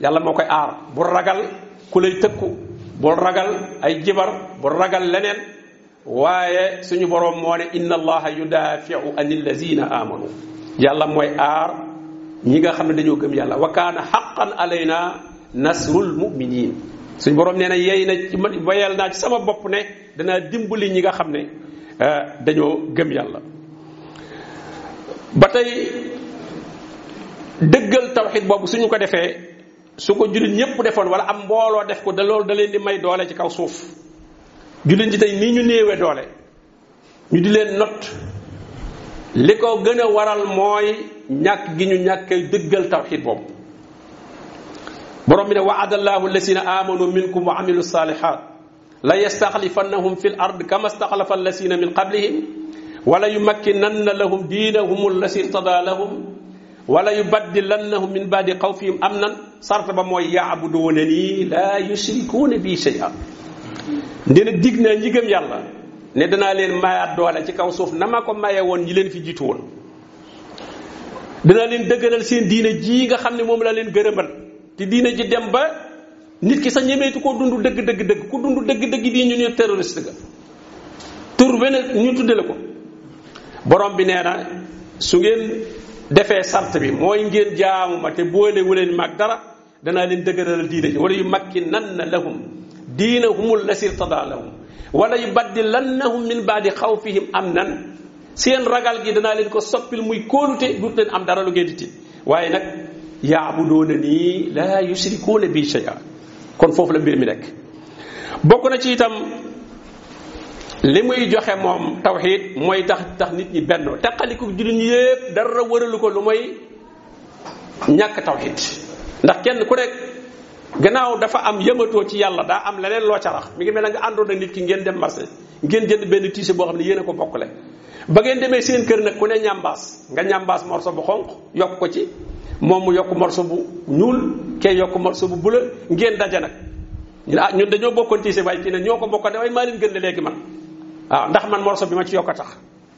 yàlla moo koy aar bu ragal ku lay tëkku bu ragal ay jibar bu ragal leneen waaye suñu boroom moo ne inna allaha yudafiu an illazina amanu yàlla mooy aar ñi nga xam ne dañoo gëm yàlla wa kaana xaqan alayna nasrul muminin suñu boroom nee na yey na ci man bayal naa ci sama bopp ne danaa dimbali ñi nga xam ne euh, dañoo gëm yàlla ba tey dëggal tawxid boobu suñu ko defee su ko jullit ñëpp defoon wala am mbooloo def ko da loolu da leen di may doole ci kaw suuf jullit ñi tey nii ñu néewee doole ñu di leen not li ko gën a waral mooy ñàkk gi ñu ñàkk dëggal tawxid boobu borom bi ne waada allahu alladina amanu minkum wa amilu salihat la yastaxlifannahum fi l ard kama staxlafa allasina min qablihim wala yumakkinanna lahum diinahum allasi irtada lahum wala yubaddilannahum min baadi xawfihim am nan sart ba mooy yaabuduuna nii laa yusrikuuna bi shay'a nee na dig naa ñi gëm yàlla ne danaa leen mayaat doole ci kaw suuf na ma ko maye woon ñi leen fi jiitu woon danaa leen dëgëral seen diine ji nga xam ne moom la leen gërëmal te diine ji dem ba nit ki sa ñemeetu koo dund dëgg dëgg dëgg ku dund dëgg dëgg dii ñu ne terroriste ga tur weneen ñu tudde la ko borom bi nee na su ngeen defee sart bi mooy ngeen jaamu ma te boolewu leen mag dara danaa leen dëgëral diine ji wala yu makki nan na lahum diinahumul lasi irtadaa lahum wala yu baddilannahum min baadi xawfihim am nan seen ragal gi danaa leen ko soppil muy kóolute dut leen am dara lu ngeen di tiit waaye nag yaabudoona nii laa yusrikuuna bi shay'a kon foofu la mbir mi nekk bokk na ci itam li muy joxe moom tawxiid mooy tax tax nit ñi benn teqaliku jullit ñi yépp dara wëralu ko lu mooy ñàkk tawxiid ndax kenn ku nekk gannaaw dafa am yëmatoo ci yàlla daa am leneen loo ca rax mi ngi mel na nga àndoon ak nit ki ngeen dem marché ngeen jënd benn tiise boo xam ne yéen a ko bokkale ba ngeen demee seen kër nag ku ne ñambaas nga ñambaas morso bu xonq yokk ko ci moom mu yokk morso bu ñuul kee yokk morso bu bula ngeen daje nag ñu ne ah ñun dañoo bokkoon tiise waaye kii ne ñoo ko bokkoon waaye maa leen gën de léegi man waaw ndax man morso bi ma ci yokk a tax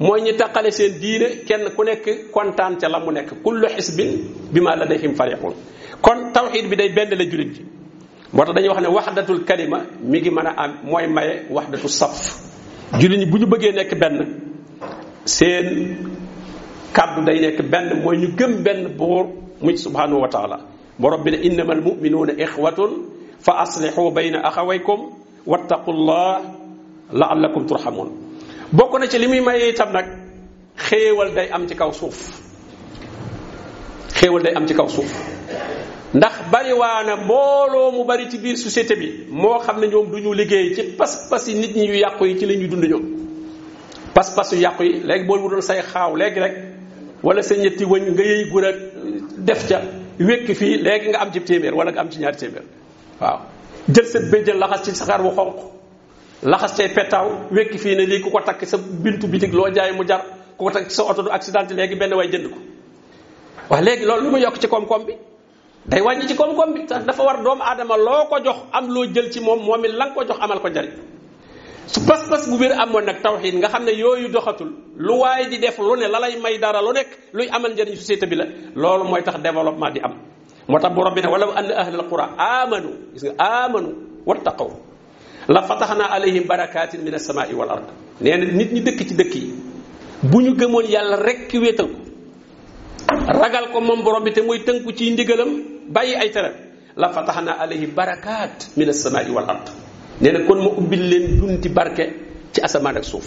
mooy ñi taqale seen diine kenn ku nekk kontaan ca la mu nekk kullu xisbin bi ma ladayhim fariqun kon tawxid bi day benn la julit ji moo tax dañuy wax ne waxdatul kalima mi ngi mën a am mooy maye waxdatu saf julit ñi bu ñu bëggee nekk benn seen kàddu day nekk benn mooy ñu gëm benn buur muy subhanahu wa taala borom bi ne innamal muminuuna ixwatun fa aslihu bayna axawaykum wattaqullah laallakum turhamun bokk na ci li muy maye itam nag xéewal day am ci kaw suuf xéewal day am ci kaw suuf ndax bari waana mbooloo mu bari ci biir société bi moo xam ne ñoom du ñu liggéey ci pas-pas yi nit ñi yu yàqu yi ci la ñuy dund ñoom pas-pas yu yàqu yi léegi boo wutoon say xaaw léegi rek wala sa ñetti wëñ nga yëy gur def ca wékk fii léegi nga am ci téeméer wala nga am ci ñaari téeméer waaw jël sa béjjën laxas ci saxaar bu xonq laxas cay pettaaw wekki fii ne lii ku ko takk sa bintu bitig loo jaay mu jar ku ko takk sa oto du accident léegi benn waay jënd ko waaw léegi loolu lu mu yokk ci koom-koom bi day wàññi ci koom-koom bi tax dafa war doomu aadama loo ko jox am loo jël ci moom moom it la nga ko jox amal ko njariñ su pas-pas bu wér amoon nag tawxiid nga xam ne yooyu doxatul lu waaye di def lu ne la lay may dara lu nekk luy amal njariñ société bi la loolu mooy tax développement di am moo tax borom bi ne walaw anna ahlal qura amanu gis nga amanu wattaqaw la fataxna alayhim barakatin min asamaai wal ard nee na nit ñi dëkk ci dëkk yi bu ñu gëmoon yàlla rekk wéetal ko ragal ko moom borom bi te muy tënku ci ndigalam bàyyi ay tere la fataxna alayhim barakat min asamaai wal ard nee na kon ma ubbil leen bunti barke ci asamaan ak suuf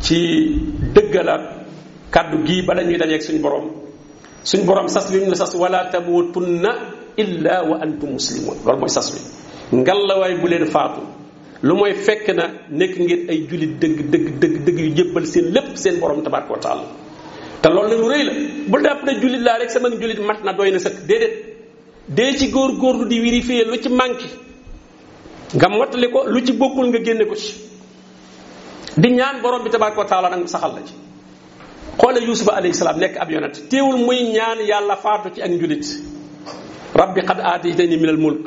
ci dëggalaat kàddu gii bala ñuy dajeeg suñ borom suñ borom sas wi ñu sas wala tamutunna illa wa antum muslimun loolu mooy sas wi ngallawaay bu leen faatu lu mooy fekk na nekk ngeen ay jullit dëgg dëgg dëgg dëgg yu jébbal seen lépp seen borom tabaraka wa taala te loolu la lu rëy la bul dàpp ne jullit laa rek sama jullit mat na doy na sëkk déedéet dee ci góor góorlu di vérifier lu ci manqué nga mottali ko lu ci bokkul nga génne ko ci di ñaan borom bi tabaraka wa taala nag saxal la ci xoole yusufa alayhi salaam nekk ab yonent teewul muy ñaan yàlla faatu ci ak njulit rabbi qad aataytani min al mulk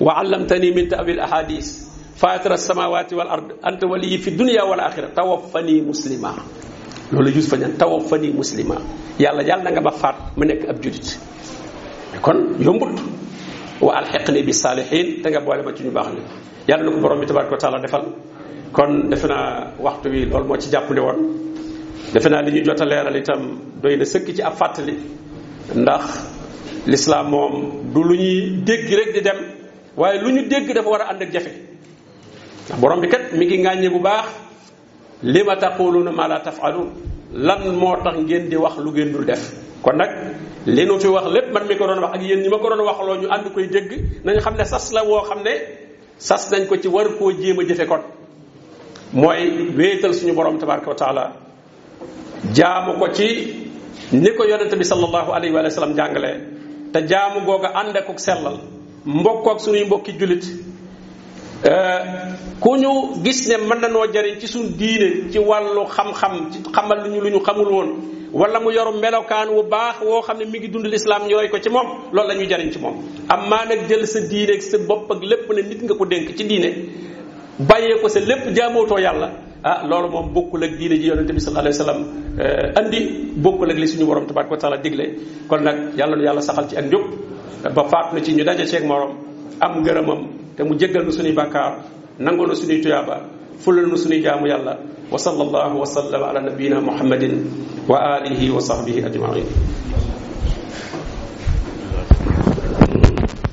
wa allamtani min tawil ahadis fatira samawati wal ard anta waliyi fi dunya wal axira tawaffani muslima loolu yusufa ñaan tawaffani muslima yàlla yàlla na nga ma faat mu nekk ab julit kon yombut wa alxeqni bi saalihin te nga boole ma ci ñu baax ni yàlla na ko borom bi tabaraka wa taala defal kon defe naa waxtu wi loolu moo ci jàppale woon defe naa li ñu jot a leeral itam doy na sëkk ci ab fàttali ndax lislaam moom du lu ñuy dégg rek di dem waaye lu ñu dégg dafa war a ànd ak jafe ndax borom bi kat mi ngi ŋàññe bu baax li ma taquluuna ma la tafaluun lan moo tax ngeen di wax lu ngeen dul def kon nag li nu fi wax lépp man mi ko doon wax ak yéen ñi ma ko doon wax loo ñu ànd koy dégg nañu xam ne sas la woo xam ne sas nañ ko ci war koo jéem a jëfe kon mooy wéetal suñu borom tabaraka wa taala jaamu ko ci ni ko yonente bi sallallahu alayhi wa sallam jàngale te jaamu googa ànd ak sellal mbokk ak suñuy mbokki jullit euh, ku ñu gis ne mën na noo jariñ ci suñ diine ci wàllu xam-xam ci xamal lu ñu lu ñu xamul woon wala mu yoru melokaan wu baax woo xam ne mi ngi dund lislaam ñu roy ko ci moom loolu la ñuy jariñ ci moom am maa nag jël sa diine ak sa bopp ak lépp ne nit nga ko dénk ci diine bàyyee ko sa lépp jaamootoo yàlla ah loolu moom bokkul ak diine ji yonente bi sallallahu alayhi wa sallam eh, andi bokkul ak li suñu borom tabaaraka wa taala digle kon nag yàlla nu yàlla saxal ci ak njub ba faat na ci ñu daje ceeg morom am ngërëmam te mu jéggal nu suñuy bàkkaar nangoo na suñuy tuyaaba fulal nu suñuy jaamu yàlla wa sallallahu wa sallam ala nabiyina muhammadin wa alihi wa sahbihi ajmain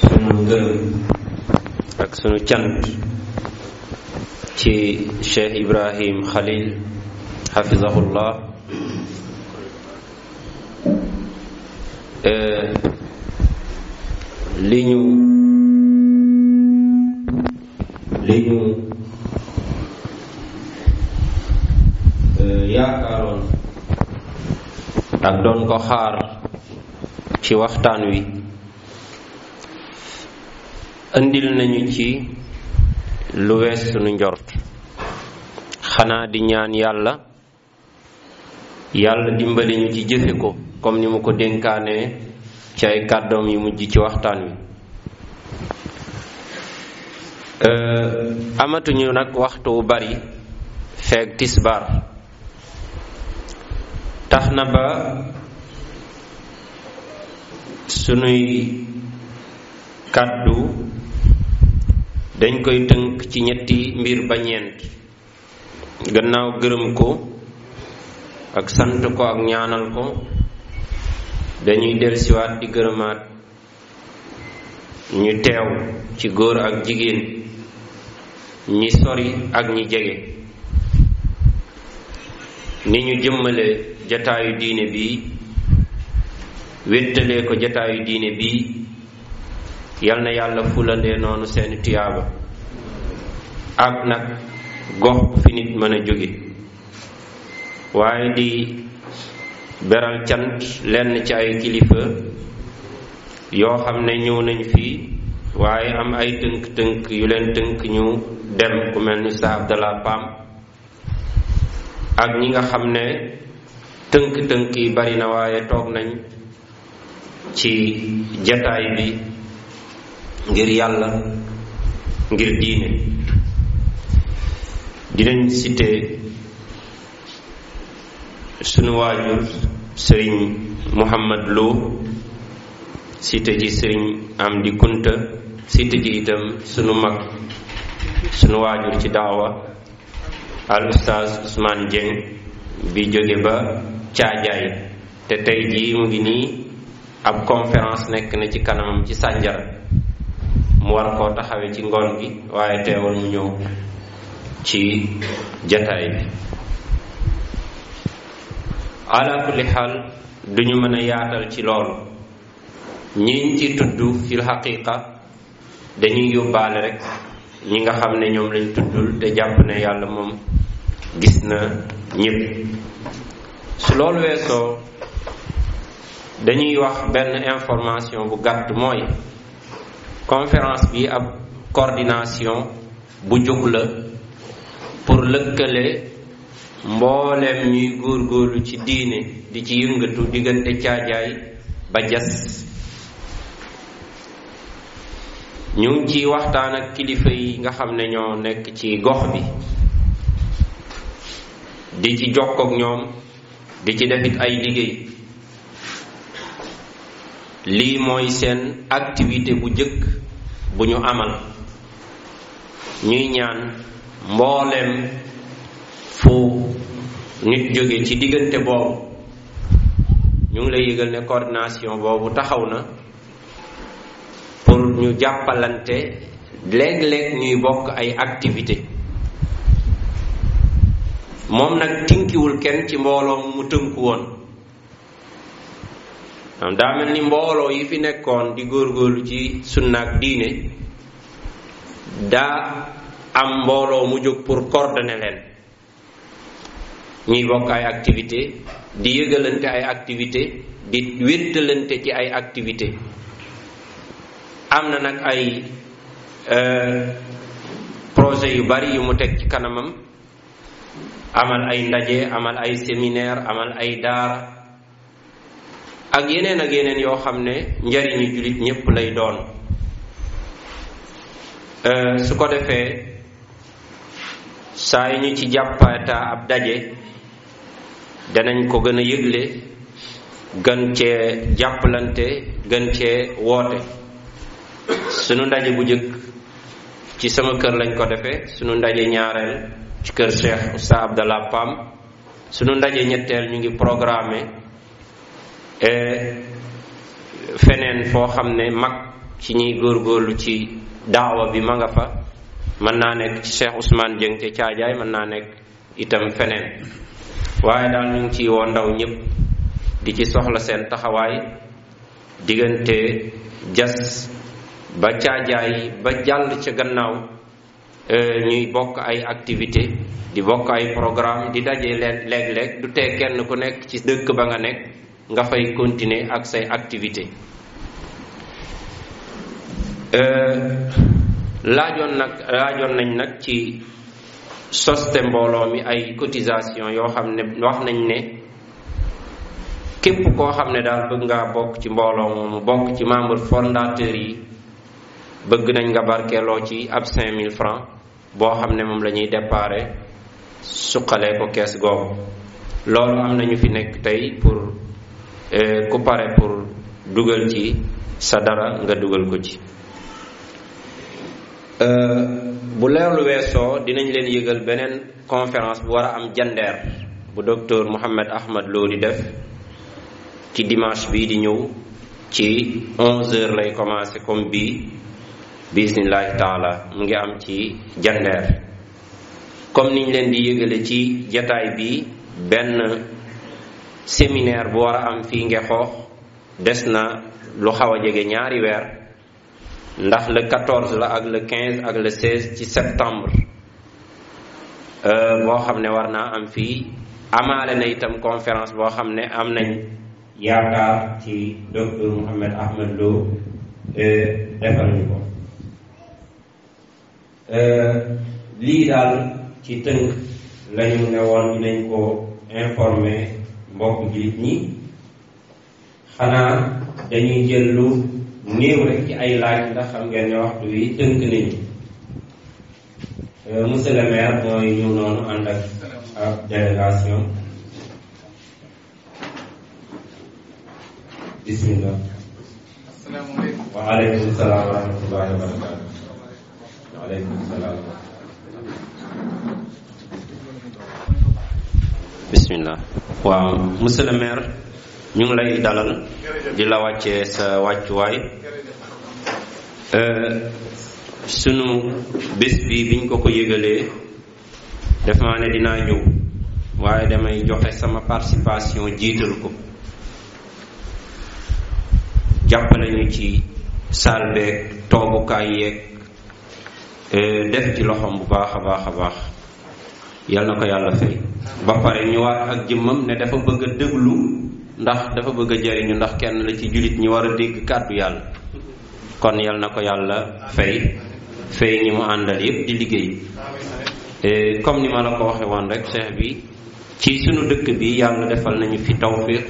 sunu ngërëm ak sunu cant ci Cheikh Ibrahim Khalil xafizahullah li ñu li ñu yaakaaroon ak doon ko xaar ci waxtaan wi indil nañu ci lu wees sunu njort xanaa di ñaan yàlla yàlla dimbali ñu ci jëfe ko comme ni mu ko dénkaanee ci ay kàddoom yu mujj ci waxtaan wi euh, amatuñu nag waxtu wu bari feeg tisbaar tax na ba sunuy kàddu dañ koy tënk ci ñetti mbir ba ñeent gannaaw gërëm ko ak sant ko ak ñaanal ko dañuy dellusiwaat di gërëmaat ñu teew ci góor ak jigéen ñi sori ak ñi jege ni ñu jëmmale jataayu diine bi wéttalee ko jataayu diine bi yal na yàlla fulandee noonu seeni tuyaaba ak nag gox fi nit mën a jóge waaye di beral cant lenn ci ay kilifa yoo xam ne ñëw nañ fii waaye am ay tënk-tënk yu leen tënk ñu dem ku mel ni sa Abdallah Pam ak ñi nga xam ne tënk-tënk yi bari na waaye toog nañ ci jataay bi ngir yàlla ngir diine dinañ cité sunu waajur sëriñ Mouhamad Lo cité ji sëriñ Amdi Kunta cité ji itam sunu mag sunu waajur ci daawa al ustaaz Ousmane Dieng bi jóge ba caajaay te tey jii mu ngi nii ab conférence nekk na ci kanamam ci sànjara mu war koo taxawee ci ngoon gi waaye teewal mu ñëw ci jataay bi ala kulli xaal duñu mën a yaatal ci loolu ñiñ ci tudd fil xaqiqa dañuy yóbbaale rek ñi nga xam ne ñoom lañ tuddul te jàpp ne yàlla moom gis na ñépp su loolu weesoo dañuy wax benn information bu gàtt mooy conférence bi ab coordination bu jóg la pour lëkkale mbooleem ñuy góorgóorlu ci diine di ci yëngatu diggante caajaay ba jas ñu ngi ci waxtaan ak kilifa yi nga xam ne ñoo nekk ci gox bi di ci jokkook ñoom di ci defit ay liggéey lii mooy seen activité bu jëkk bu ñu amal ñuy ñaan mbooleem fu nit jóge ci diggante boobu ñu ngi lay yëgal ne coordination boobu taxaw na pour ñu jàppalante léeg-léeg ñuy bokk ay activité moom nag tinkiwul kenn ci mbooloo mu tënku woon am daa mel ni mbooloo yi fi nekkoon di góorgóorlu ci sunnaak diine daa am mbooloo mu jóg pour coordonner leen ñuy bokk ay activité di yëgalante ay activité di wéttalante ci ay activité am na nag ay euh, projet yu bari yu mu teg ci kanamam amal ay ndaje amal ay séminaire amal ay daara ak yeneen ak yeneen yoo xam ne njariñu jullit ñépp lay doon euh, su ko defee saa yi ñu ci jàppata ab daje danañ ko gën a yëgle gën cee jàppalante gën cee woote sunu ndaje bu jëkk ci sama kër lañ ko defee sunu ndaje ñaareel ci kër Cheikh Oustaz Abdallah Pam sunu ndaje ñetteel ñu ngi programmé eh, feneen foo xam ne mag ci ñuy góorgóorlu ci daawa bi ma nga fa mën naa nekk ci Cheikh Ousmane Dieng ca Caajaay mën naa nekk itam feneen waaye daal ñu ngi ci woo ndaw ñëpp di ci soxla seen taxawaay diggante jas ba caajaay ba jàll ca gannaaw Euh, ñuy bokk ay activité di bokk ay programme di daje leen léeg-léeg du tee kenn ku nekk ci dëkk ba nga nekk nga fay continuer ak say activité euh, laajoon nag laajoon nañ nag ci soste mbooloo mi ay cotisation yoo xam ne wax nañ ne képp koo xam ne daal bëgg ngaa bokk ci mbooloo moomu bokk ci membre fondateur yi bëgg nañ nga barkeeloo ci ab 5000 francs boo xam ne moom la ñuy déparé suqalee ko kees googu loolu am na ñu fi nekk tey pour eh, ku pare pour dugal ci sa dara nga dugal ko ci eh, bu leerlu weesoo dinañ leen yëgal beneen conférence bu war a am jandeer bu docteur Mouhamed Ahmad Lo di def ci dimanche bii di ñëw ci 11 heures lay commencé comme bii bismillahi taala mu ngi am ci jandeer comme niñ leen di yëgale ci jataay bi benn séminaire bu war a am fii Ngexoox des na lu xaw a jege ñaari weer ndax le 14 la ak le 15 ak le 16 ci septembre euh, boo xam ne war naa am fii amaale na itam conférence boo xam ne am nañ yaakaar ci docteur Mouhamed Ahmed Lo euh, defal ñu ko euh, lii daal ci tënk lañu ne woon dinañ ko informer mbokk jullit ñi xanaa dañuy jël lu néew rek ci ay laaj ndax xam ngeen ne waxtu wi tënk nañu euh, monsieur le maire mooy ñëw noonu ànd ak ab délégation bismillah asalaamaaleykum waaleykum salaam wa rahmatullahi wa barakatu bismillah waaw monsieur le maire ñu ngi lay dalal di la wàccee sa wàccuwaay euh, sunu bés bi biñ ko ko yëgalee def maa ne dinaa ñëw waaye damay joxe sama participation jiital ko jàppale ñu ci saal beeg toogukaay yeeg eh, def ci loxoom bu baax a baax a baax yal na ko yàlla fay ba pare ñu waat ak jëmmam ne dafa bëgg a déglu ndax dafa bëgg a jariñu ndax kenn la ci jullit ñi war a dégg kàddu yàlla kon yal na ko yàlla fay fay ñi mu àndal yëpp di liggéey eh, comme ni ma la ko waxe woon rek cheikh bi ci suñu dëkk bi yàlla defal nañu fi tawfiq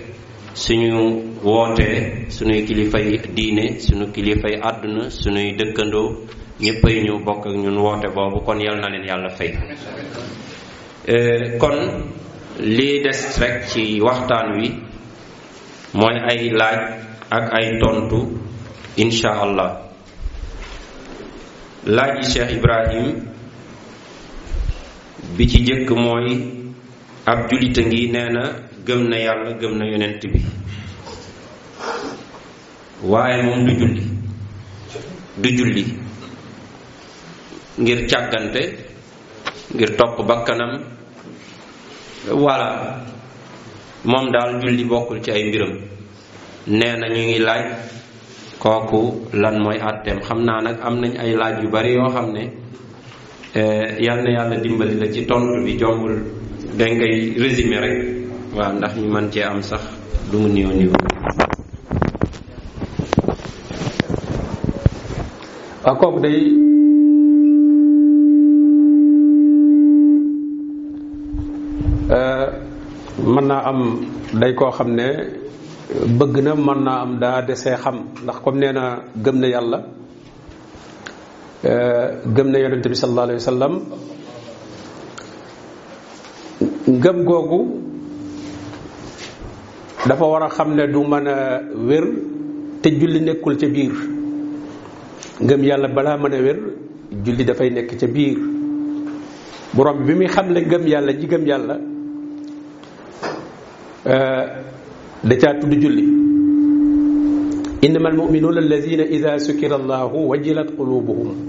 suñu wootee suñuy kilifay diine suñu kilifay àdduna suñuy dëkkandoo ñëppay ñu bokk ak ñun woote boobu kon yal na leen yàlla fay eh, kon lii des rek ci waxtaan wi mooy ay laaj ak ay tontu incha allah laaj yi Cheikh Ibrahim bi ci jëkk mooy ab jullit a ngi nee na gëm na yàlla gëm na yonent bi waaye moom du julli du julli ngir càggante ngir topp bakkanam wala moom daal julli bokkul ci ay mbiram nee na ñu ngi laaj kooku lan mooy àtteem xam naa nag am nañ ay laaj yu bari yoo xam ne eh, yal na yàlla dimbali la ci tontu bi jombul da ngay résumé rek waaw ndax ñu mën cee am sax lu mu néew néew waaw kooku day euh, mën naa am day koo xam ne bëgg na mën naa am daa desee xam ndax comme nee na gëm na yàlla euh, gëm na yonente bi sallallahu alayhi wa sallam ngëm googu dafa war a xam ne du mën a wér te julli nekkul ca biir ngëm yàlla balaa mën a wér julli dafay nekk ca biir borom bi muy xam ne ngëm yàlla ñi gëm yàlla euh, da caa tudd julli innama almuminuuna alladina ida sukira allahu wajilat qulubuhum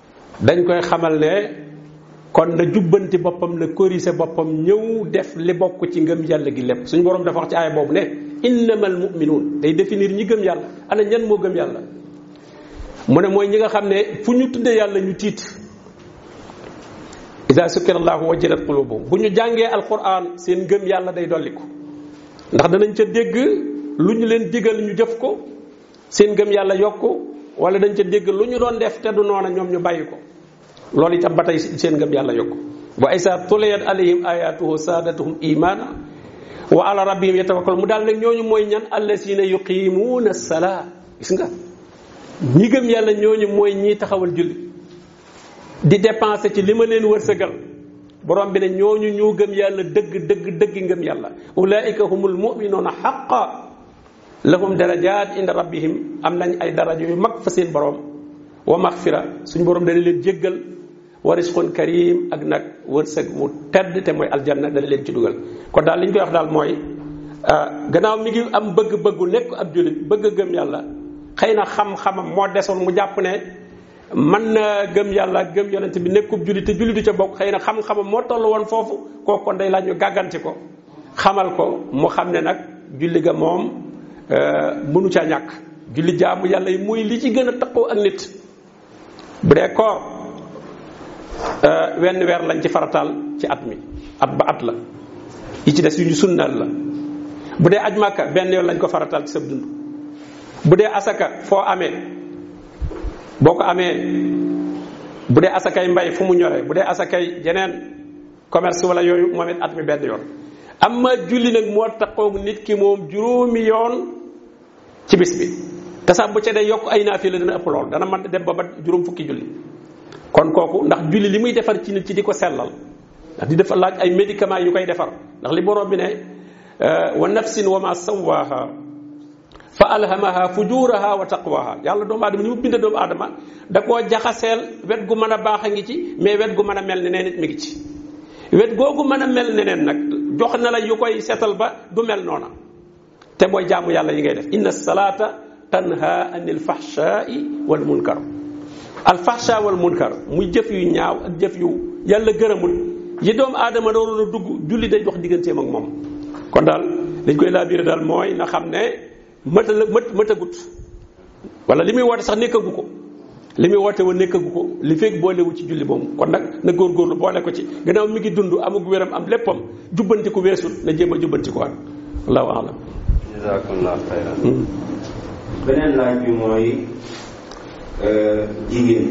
dañ koy xamal ne kon na jubbanti boppam na corriger boppam ñëw def li bokk ci ngëm yàlla gi lépp suñu borom dafa wax ci aaya boobu ne innamal mu'minuun day définir ñi gëm yàlla ana ñan moo gëm yàlla mu ne mooy ñi nga xam ne fu ñu tuddee yàlla ñu tiit ida sukkira allahu wajilat qulubuhum bu ñu jàngee alquran seen ngëm yàlla day dolliku ndax danañ ca dégg lu ñu leen digal ñu jëf ko seen gëm yàlla yokk wala dañ ca dégg lu ñu doon def te du noona ñoom ñu bàyyi ko loolu itam ba tey seen gëm yàlla yokk wa isa tuliyat alayhim ayatuhu saadatuhum imana wa ala rabbihim yatawakkal mu daal nag ñooñu mooy ñan allasina yuqimuuna salaa gis nga ñi gëm yàlla ñooñu mooy ñi taxawal julli di dépensé ci li ma leen wërsëgal borom bi ne ñooñu ñoo gëm yàlla dëgg dëgg dëgg ngëm yàlla ulaika humul muminuuna xaqa lahum darajaat inda rabbihim am nañ ay daraja yu mag fa seen borom wa maxfira suñ borom dana leen jéggal wa risqun karim ak nag wërsëg mu tedd te mooy aljanna dana leen ci dugal kon daal li ñu koy wax daal mooy ah, gannaaw mi ngi am bëgg-bëggu nekk ab jullit bëgg a gëm yàlla xëy na xam-xamam moo desoon mu jàpp ne man na gëm yàlla gëm yonent bi nekkub jullit te jullit du ca bokk xëy na xam-xamam moo toll woon foofu kooku kon day laaj ñu gàgganti ko xamal ko mu xam ne nag julli ga moom euh, mënu ca ñàkk julli jaamu yàlla yi mooy li ci gën a taqoo ak nit bu dee koor euh, wenn weer lañ ci farataal ci at mi at ba at la yi ci des yu ñu sunnaal la bu dee aj màkka benn yoon lañ ko farataal ci sa dund bu dee asaka foo amee boo ko amee bu dee asakay mbay fu mu ñoree bu dee asakay jeneen commerce wala yooyu moom it at mi benn yoon am ma julli nag moo taqoog nit ki moom juróomi yoon ci bis bi te sax bu ca dee yokk ay naafila dana ëpp lool dana mën dem ba ba juróom fukki julli kon kooku ndax julli li muy defar ci nit ci di ko sellal ndax di defar laaj ay médicaments yu koy defar ndax li borom bi ne wa nafsin wa ma sawaha fa alhamaha fujuraha wa taqwaha yàlla doomu aadama ni mu binde doomu aadama da koo jaxaseel wet gu mën a baax a ngi ci mais wet gu mën a mel ne neen it mi ngi ci wet googu mën a mel ne neen nag jox na la yu koy setal ba du mel noona te mooy jaamu yàlla yi ngay def inna salaata tanha anil fahshai wal munkar alfahsha wal munkar muy jëf yu ñaaw ak jëf yu yàlla gërëmul yi doomu aadama doon la dugg julli day dox digganteem ak moom kon daal dañ koy laabiire daal mooy na xam ne mëta la mët mëtagut wala li muy woote sax nekkagu ko li muy woote woon nekkagu ko li fekk boolewu ci julli boobu kon nag na góorgóorlu boole ko ci gannaaw mi ngi dund amug wéram am léppam jubbanti ko weesul na jéem a jubbanti ko waat allahu alam jazakumullahu xayran hmm. beneen laaj bi mooy euh, jigéen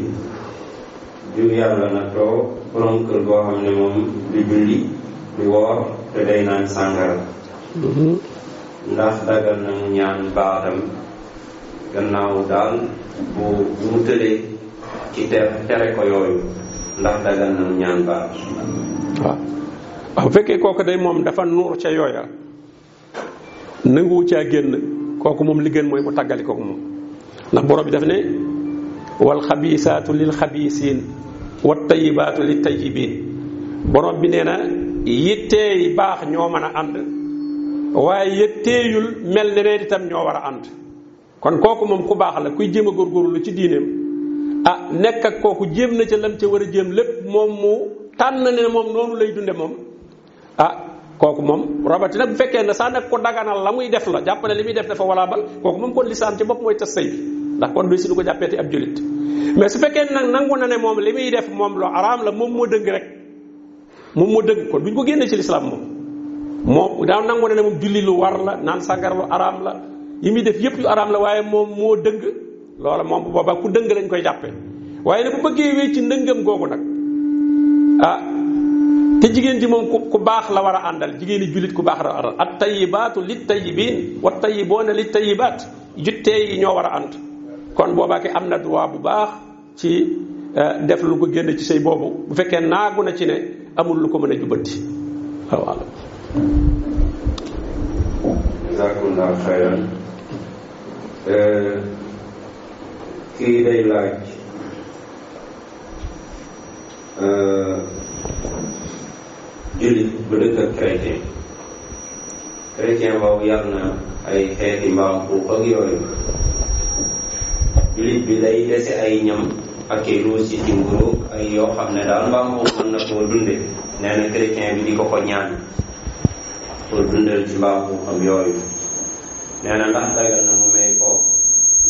ju yàlla na too borom kër boo xam ne moom du julli du woor te day naan sàngara mm-hmm. ndax dagal na mu ñaan baatam gannaaw daal bu bu mu tëlee ci ter tere ko yooyu ndax dagal na mu ñaan baat waaw bu fekkee kooku day moom dafa nuur ca yooya nanguwu caa génn kooku moom li gën mooy mu tàggali kooku moom ndax borom bi daf ne wal xabiisaatu lil xabiisiin wat tayibaatu li tayibiin borom bi nee na yitteey baax ñoo mën a ànd waaye yitteeyul mel ne ne itam ñoo war a ànd kon kooku moom ku baax la kuy jéem a góorgóorlu ci diineem ah nekk ak kooku jéem na ca lam ca war a jéem lépp moom mu tànn ne moom noonu lay dunde moom ah kooku moom rabatina bu fekkee ne sax nag ko daganal la muy def la jàpp ne li muy def dafa walaabal kooku moom kon lislaam ci bopp mooy tas sëy ndax kon du si du ko jàppeeti ab julit mais su fekkee nag nangu na ne moom li muy def moom lu araam la moom moo dëng rek moom moo dëng kon duñ ko génne ci lislaam moom moom daaw nangu na ne moom julli lu war la naan sàngar lu araam la yi muy def yépp yu araam la waaye moom moo dëng loola moom bu boobaa ku dëng lañ koy jàppe waaye nag bu bëggee wéy ci ndëngam googu nag ah te jigéen ji moom ku baax la war a àndal jigéen yi jullit ku baax la war a àndal at tayibaatu lit tayibiin wa tayiboona lit tayibaat juttee yi ñoo war a ànd kon boobaa ki am na droit bu baax ci eh, def lu ko génn ci sëy boobu bu fekkee naagu na ci ne amul lu ko mën a jubbanti waaw euh, kii day laaj euh, jullit bu dëkk ak chrétien chrétien boobu yar na ay xeeti mbaam xuux ak yooyu jullit bi day dese ay ñam ak i ruus ci ci mburu ay yoo xam ne daal mbaam xuux mën na koo dunde nee na chrétien bi di ko ko ñaan pour dundal ci mbaam xuuxam yooyu nee na ndax dagal na mu may ko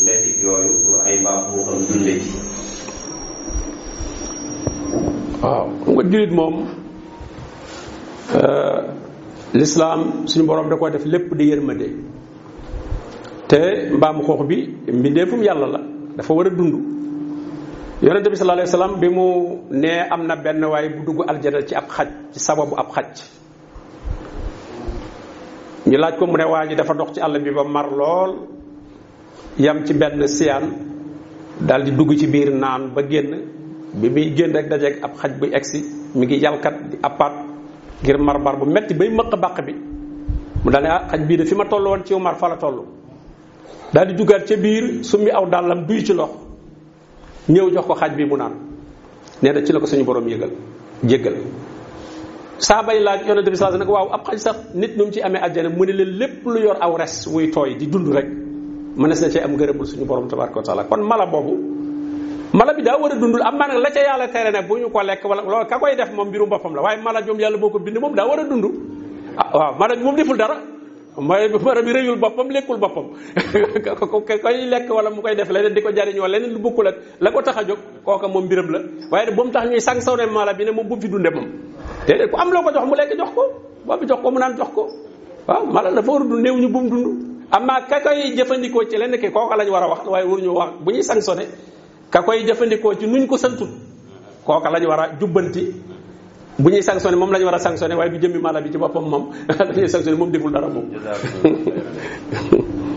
ndesit yooyu pour ay mbaam xuuxam dunde ci waaw xam nga jullit moom euh, lislaam suñu borom da ko def lépp di yërmande te mbaamu xoox bi mbindeefum yàlla la dafa war a dund yonente bi sallallahu alayhi wasallam bi mu nee am na benn waaye bu dugg aljana ci ab xaj ci sababu ab xaj ñu laaj ko mu ne waa ji dafa dox ci àll bi ba mar lool yam ci benn siyaan daal di dugg ci biir naan ba génn bi muy génn rek dajeeg ab xaj bu egsi mi ngi yalkat di appaat ngir mar mar bu metti bay mëq bàq bi mu daal ne ah xaj bii de fi ma toll woon ci mar fa la toll daal di duggaat ca biir summi aw dàllam duy ci lox ñëw jox ko xaj bi mu naan nee na ci la ko suñu borom yëgal jéggal saaba yi laaj yonente bi saa nag waaw ab xaj sax nit nu mu ci amee àjjana mu ne leen lépp lu yor aw res wuy tooy di dund rek mënees na cee am ngërëmul suñu borom tabaraka wa taala kon mala boobu mala bi daa war a dundul am maanaam la ca yàlla tere nag bu ñu ko lekk wala loolu ka koy def moom mbirum boppam la waaye mala joom yàlla boo ko bind moom daa war a dund ah waaw mala moom deful dara mooy borom bi rëyul boppam lekkul boppam ko koy lekk wala mu koy def leneen di ko jariñoo leneen lu bokkul ak la ko tax a jóg kooka moom mbiram la waaye de bu mu tax ñuy sang saw ne mala bi ne moom bu mu fi dunde moom déedéet ku am loo ko jox mu lekk jox ko boo bi jox ko mu naan jox ko waaw mala dafa war a dund néew ñu bu mu dund amaa ka koy jëfandikoo ci lenn ki kooka lañ war a wax waaye waruñu wax bu ñuy sanctionné ka koy jëfandikoo ci nuñ ko santut kooka lañ war a jubbanti bu ñuy sanctionné moom la ñu war a sanctionné waaye du jëmmi mala bi ci boppam moom la ñuy sanctionné moom deful dara moom.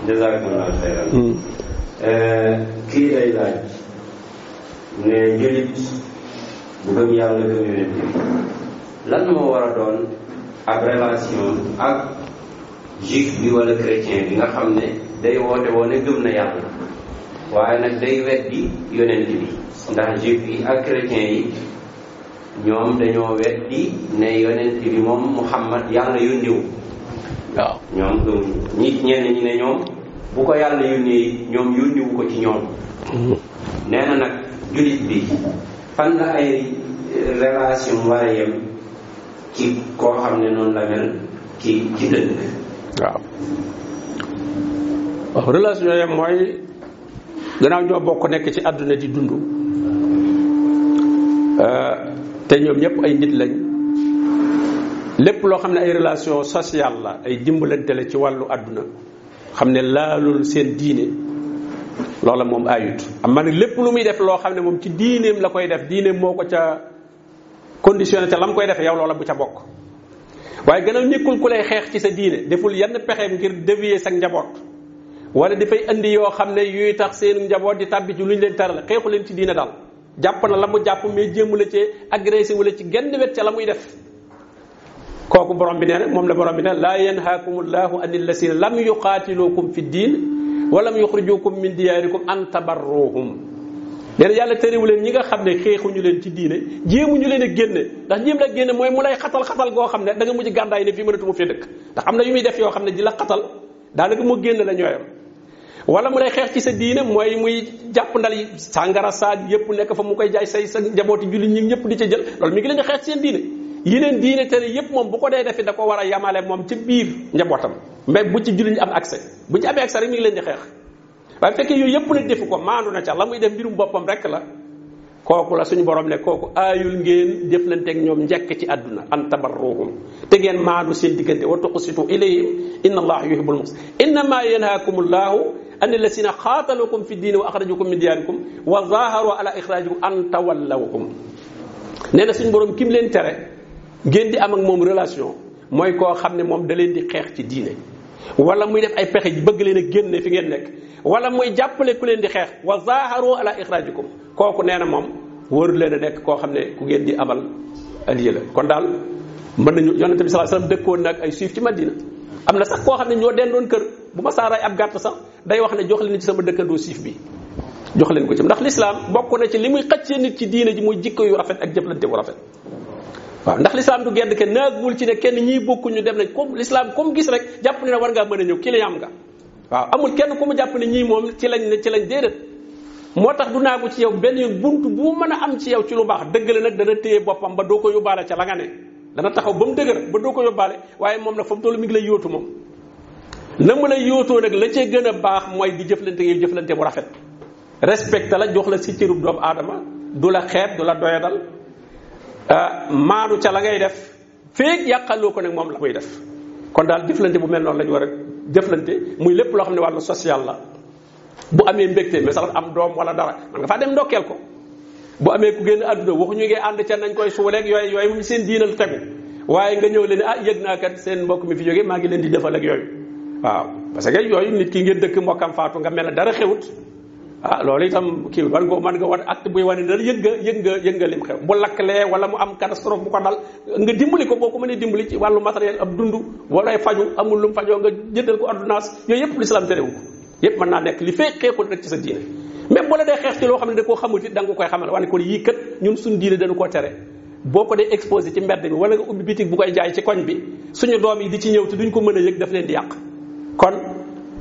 jazakumullah xayran hmm. eh, kii lay laaj ne njëriñ bu gëm yàlla gëm yonent lan moo war a doon ak relation ak. juif bi wala chrétien bi nga xam ne day woote woo ne gëm na yàlla waaye nag day weddi yonent bi ndax juif yi ak chrétien yi ñoom dañoo weddi ne yonent bi moom Muhammad yàlla yónniwu waaw ñoom gëmuñu ñi ñenn ñi ne ñoom bu ko yàlla yónnee ñoom yónniwu ko ci ñoom mm-hmm. nee na nag jullit bi fan la ay relation war a yem ci koo xam ne noonu la mel ci ci dëgg waaw waaw relation yam mooy gannaaw ñoo bokk nekk ci àdduna di dund euh, te ñoom ñëpp ay nit lañ lépp loo xam ne ay relation sociale la ay dimbalante la ci wàllu àdduna xam ne laalul seen diine loola moom ayut am ma nag lépp lu muy def loo xam ne moom ci diineem la koy def diineem moo ko ca conditionné ca lam koy defee yow loola bu ca bokk waaye gannaaw nekkul ku lay xeex ci sa diine deful yenn pexe ngir dévier sa njaboot wala dafay indi yoo xam ne yuy tax seen njaboot di tàbbi ci lu ñu leen taral xeexu leen ci diine daal jàpp na la mu jàpp mais jéemu la ci agressé wu la ci genn wet ca la muy def kooku borom bi nee na moom la borom bi ne laa yanhaakum allahu an allasina lam yuqaatilukum fi diin wa lam yuxrijukum min diyaarikum an tabarruhum nee na yàlla tëriwu leen ñi nga xam ne xeexuñu leen ci diine jéemuñu leen a génne ndax jéem la génne mooy mu lay xatal xatal goo xam ne da nga mujj gàndaay ne fii mënatuma fee dëkk ndax am na yu muy def yoo xam ne di la xatal daanaka mu génn la ñooyam wala mu lay xeex ci sa diine mooy muy jàpp ndal yi sàngara saag yépp nekk fa mu koy jaay say sa njabooti julli ñi ñëpp di ca jël loolu mi ngi leen di xeex ci seen diine yi leen diine tere yépp moom bu ko dee defi da ko war a yamale moom ci biir njabootam mais bu ci julli ñi am accès bu ci amee accès rek mi ngi leen di xeex waaye fekkee yooyu yëpp nag defu ko maandu na ca la muy def mbirum boppam rek la kooku la suñu borom ne kooku aayul ngeen jëflanteeg ñoom njekk ci àdduna an tabarruhum te ngeen maandu seen diggante wa tuqsitu ilayhim inna allaha yuhibbul muqsit innama yanhaakum allahu an allasina xaatalukum fi diini wa axrajukum min diyaarikum wa zaharu ala ixrajikum an tawallawhum nee na suñu borom kim leen tere ngeen di am ak moom relation mooy koo xam ne moom da leen di xeex ci diine wala muy def ay pexe bëgg leen a génne fi ngeen nekk wala muy jàppale ku leen di xeex wa zaharu ala ixrajikum kooku nee na moom wóoru leen a nekk koo xam ne ku ngeen di abal allié la kon daal mën nañu yonente bi sallallahu alayhi wasallam dëkkoon nag ay suif ci Madina am na sax koo xam ne ñoo den doon kër bu ma saaray ab gàtt sax day wax ne jox leen ci sama dëkkandoo siif bi jox leen ko ci ndax lislaam bokk na ci li muy xëccee nit ci diine ji muy jikko yu rafet ak jëflante bu rafet waaw ndax l'islam du gedd kenn naagul ci ne kenn ñii bokkuñu dem nañ comme l'islam comme gis rek jàpp ne war ngaa mën a ñëw client nga waaw amul kenn ku mu jàpp ne ñii moom ci lañ ne ci lañ déedéet moo tax du naagu ci yow benn yoon bunt bu mën a am ci yow ci lu baax dëgg la nag dana téye boppam ba doo ko yóbbaale ca la nga ne dana taxaw ba mu dëgër ba doo ko yóbbaale waaye moom nag fa mu toll mi ngi lay yóotu moom na mu lay yóotoo nag la cee gën a baax mooy di jëflante ngay jëflante bu rafet respecté la jox la si cërub doomu aadama du la xeeb du la doyadal ah, maanu ca la ngay def feeg yàqaloo ko nag moom la muy def kon daal jëflante bu mel noonu lañu war a jëflante muy lépp loo xam ne wàllu social la bu amee mbégte mais sax am doom wala dara man nga faa dem ndokkeel ko bu amee ku génn àdduna waxuñu ngay ànd ca nañ koy suuleeg yooyu yooyu moom seen diinal tegu waaye nga ñëw leen ah yëg naa kat seen mbokk mi fi jógee maa ngi leen di defal ak yooyu waaw parce que yooyu nit ki ngeen dëkk mbokkam faatu nga mel ne dara xewut ah loolu itam kii war nga mën nga war acte buy wane dara yëg nga yëg nga yëg nga lim xew bu lakklee wala mu am catastrophe bu ko dal nga dimbali ko boo ko mënee dimbali ci wàllu matériel ab dund wala faju amul lu mu fajoo nga jëndal ko ordonnance yooyu yëpp l'islam terewu ko yépp mën naa nekk li fekk xeexul rek ci sa diine même bu la dee xeex ci loo xam ne da koo xamul it da nga koy xamal wane kon yii kat ñun suñ diine dañu koo tere boo ko dee exposé ci mbedd mi wala nga ubbi bitig bu koy jaay ci koñ bi suñu doom yi di ci ñëw te duñ ko mën a yëg daf leen di yàq kon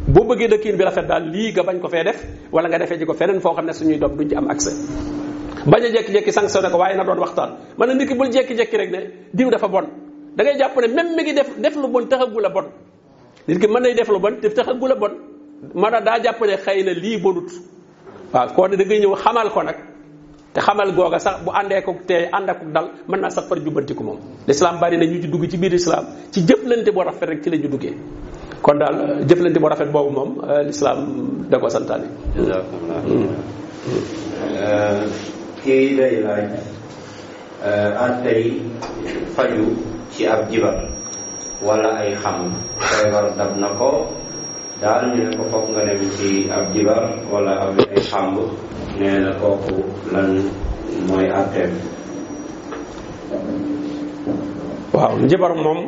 boo bëggee dëkkin bi rafet daal lii nga bañ ko fee def wala nga defee ji ko feneen foo xam ne suñuy doom duñ ci am accès bañ a jékki-jékki sanctionné ko waaye na doon waxtaan man na nit ki bul jékki-jékki rek ne diw dafa bon da ngay jàpp ne même mi ngi def def lu bon taxagu la bon nit ki mën nay def lu bon te taxagul a bon mën a daa jàpp ne xëy na lii bonut waaw koo ne da ngay ñëw xamal ko nag te xamal googa sax bu àndee ko tey ànd ak dal mën naa sax far jubbanti ko moom lislaam bari na ñu ci dugg ci biir lislaam ci jëflante boo rafet rek ci la ñu duggee kon daal jëflante boo rafet boobu moom euh, lislaam da ko santaane hmm. Hmm. Euh, kii day laaj an tey faju ci ab jibar wala ay xam feebar dab na ko daal ñu ne ko foog nga dem ci ab jibar wala ab ay xàmb nee na kooku lan mooy àtteem waaw njibar moom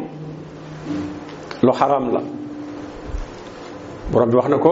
lu xaram la borom bi wax na ko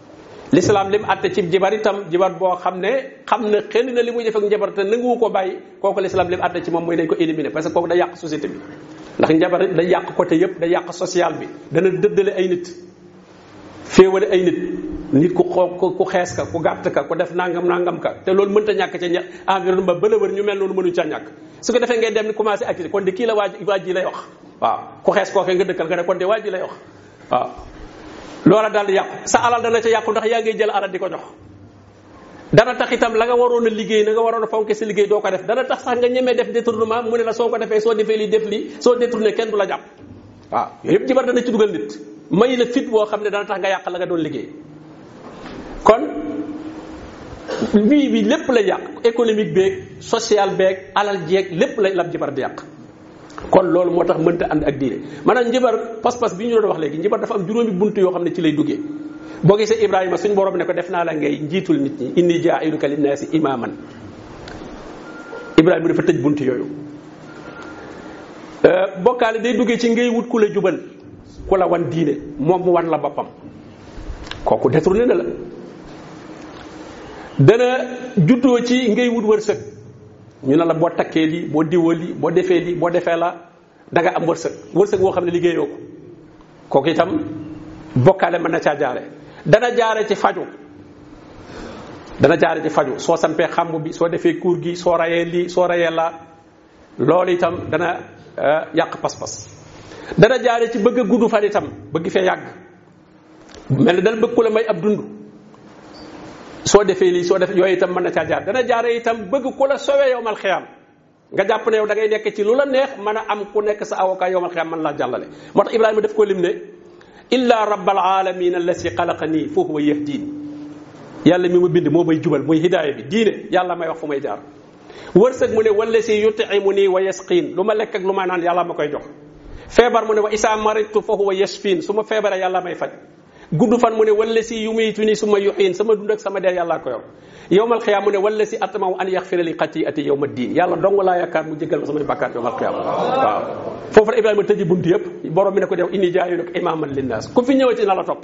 lislaam lim atte ci jibar itam jibar boo xam ne xam ne xëy na li muy def ak njabar te nanguwu ko bàyyi kooku lislaam lim atte ci moom mooy nañ ko éliminer parce que kooku day yàq société bi ndax njabar day yàq côté yëpp day yàq social bi dana dëddale ay nit féewale ay nit nit ku xoo ku xees ka ku gàtt ka ku def nangam nangam ka te loolu mënta ñàkk ca ña environnement ba la wër ñu mel noonu mënuñ ca ñàkk su ko defee ngay dem ni commencé accuser kon de kii la waa waa ji lay wax waaw ku xees kooke nga dëkkal nga ne kon de waa ji lay wax waaw loola daal di yàqu sa alal dana ca yàqu ndax yaa ngi jël alal di ko jox dana tax itam la nga waroon a liggéey na nga waroon a fonke sa liggéey doo ko def dana tax sax nga ñemee def détournement mu ne la soo ko defee soo defee lii def lii soo détourné kenn du la jàpp waaw yooyu yëpp jibar dana ci dugal nit may la fit boo xam ne dana tax nga yàq la nga doon liggéey kon vie bi lépp la yàq économique beeg social beeg alal jeeg lépp la lab jibar di yàq kon loolu moo tax mënta ànd ak diine maanaam njibar pas-pas bi ñu doon wax léegi njibar dafa am juróomi bunt yoo xam ne ci lay duggee boo gisee Ibrahima suñ borom ne ko def naa la ngay njiitul nit ñi inni jaa'iluka linnaasi imaaman Ibrahima dafa tëj bunt yooyu euh, bokkaale day duggee ci ngay wut ku la jubal ku la wan diine moom mu wan la boppam kooku détourné na la dana juddoo ci ngay wut wërsëg ñu ne la boo takkee lii boo diwoo lii boo defee lii boo defee la da nga am wërsëg wërsëg boo xam ne liggéeyoo ko kooku itam bokkaale mën na caa jaare dana jaare ci faju dana jaare ci faju soo sampee xamb bi soo defee kuur gi soo rayee lii soo rayee la loolu itam dana eh, yàq pas-pas dana jaare ci bëgg a gudd fan itam bëgg fee yàgg mel na dana bëgg ku la may ab dund soo defee lii soo def yooyu itam mën na caa jaar dana jaare itam bëgg ku la sowee yow mal xiyaam nga jàpp ne yow da ngay nekk ci lu la neex mën a am ku nekk sa avocat yow mal xiyaam mën laa jàllale moo tax Ibrahima daf ko lim ne illa rabbal alamin allasi xalaqani fa huwa yahdin yàlla mi ma bind moo may jubal muy hidaaya bi diine yàlla may wax fu may jaar wërsëg mu ne wala si yutimu nii wa yasqiin lu ma lekk ak lu ma naan yàlla ma koy jox feebar mu ne wa isaa maritu fa huwa yasfiin su ma feebaree yàlla may faj gudd fan mu ne wala si yu muy tuni su ma yuxiin sama dund ak sama dee yàllaa ko yor yowmal xiyaam mu ne wala si atamaw an yaxfira li xati ati yowma diin yàlla dong laa yaakaar mu jégal ma samay bàkkaar yowmal xiyaam waaw foofu la ibrahima tëji bunt yëpp borom bi ne ko def inni jaayu nag imaaman linnaas ku fi ñëwati na la topp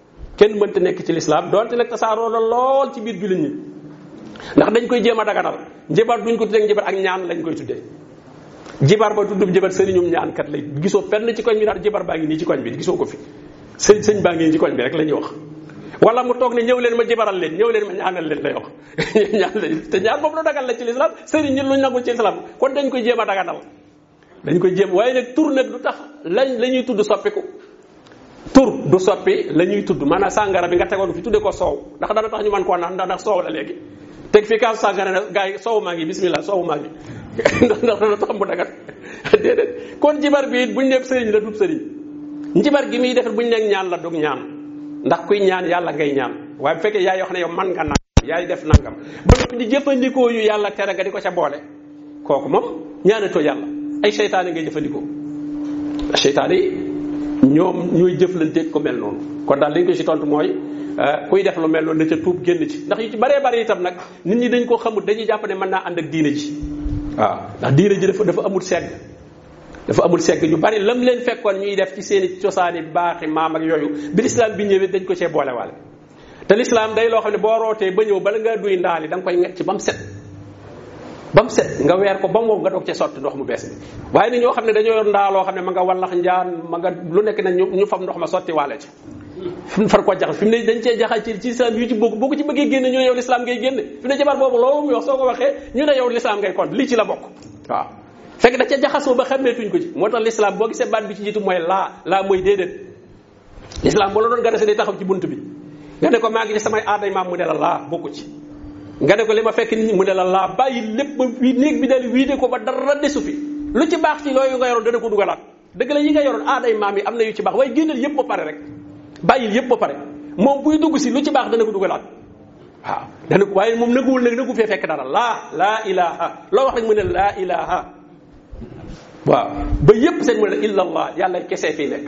kenn mënta nekk ci lislaam donte nag tasaaroo la lool ci biir jullit ñi ndax dañ koy jéem a daganal njibar duñ ko tuddee njibar ak ñaan lañ koy tuddee jibar ba tuddub jibar sëriñum ñaan kat lay gisoo fenn ci koñ bi daal jibar baa ngi nii ci koñ bi gisoo ko fi sëñ sëñ baa ngi nii ci koñ bi rek la ñuy wax wala mu toog ne ñëw leen ma jibaral leen ñëw leen ma ñaanal leen lay wax ñaan la te ñaan boobu lu dagal la ci lislaam sëriñ ñi luñ nagul ci lislaam kon dañ koy jéem a daganal dañ koy jéem waaye nag tur nag du tax lañ la ñuy tudd soppiku tur du soppi la ñuy tudd maanaam sàngara bi nga tegoon fi tuddee ko soow ndax dana tax ñu mën koo naan ndax soow la léegi teg fi kaasu sàngara ne gars yi soow maa ngi bismillah soow maa ngi ndax ndax dana tax mu dagat déedéet kon jibar bi it buñ nekk sëriñ la dub sëriñ njibar gi muy defet buñ nekk ñaan la dug ñaan ndax kuy ñaan yàlla ngay ñaan waaye bu fekkee yaay wax ne yow man nga naan yaay def nangam ba noppi di jëfandikoo yu yàlla tere nga di ko ca boole kooku moom ñaanatoo yàlla ay seytaane ngay jëfandikoo seytaane yi ñoom ñooy jëflanteeg ko mel noonu kon daal li ñu ko ci tontu mooy euh, kuy def lu mel noonu na ca tuub génn ci ndax yu ci baree bari itam nag nit ñi dañ koo xamul dañuy jàpp ne mën naa ànd ak diine ji waaw ndax diine ji dafa dafa amul segg dafa amul segg ñu bari lam leen fekkoon ñuy def ci seeni cosaani baaxi maam ak yooyu bi lislaam bi ñëwee dañ ko cee boolewaale te lislaam day loo xam ne boo rootee ba ñëw bala ngaa duy ndaal yi da nga koy ngecc ba mu set ba mu set nga weer ko ba mu nga doog cee sotti ndox mu bees bi waaye ni ñoo xam ne dañoo yor ndaa loo xam ne ma nga wallax njaan ma nga lu nekk na ñu fam ndox ma sotti waale ci fi mu far koo jaxal fi mu ne dañ cee jaxal ci ci islam yu ci bokk boo ko ci bëggee génne ñu ne yow lislaam ngay génne fi mu ne jabar boobu loolu muy wax soo ko waxee ñu ne yow lislaam ngay kon lii ci la bokk waaw fekk da ca jaxasoo ba xàmmeetuñ ko ci moo tax lislaam boo gisee baat bi ci jiitu mooy laa laa mooy déedéet lislaam boo la doon gane si day taxaw ci bunt bi nga ne ko maa ngi ci samay aaday maam mu ne la laa bokku ci nga ne ko li ma fekk nit ñi mu ne la laa bàyyi lépp ba wii néeg bi daal wiide ko ba dara desu fi lu ci baax ci looyu nga yoroon dana ko dugalaat dëgg la yi nga yoroon aaday maam yi am na yu ci baax waaye génnal yëpp ba pare rek bàyyil yëpp ba pare moom buy dugg si lu ci baax dana ko dugalaat waaw dana ko waaye moom nëgguwul nag nëggu fee fekk dara laa laa ilaha loo wax rek mu ne laa ilaha waaw ba yépp seen mu ne illa allah yàlla kese fii nekk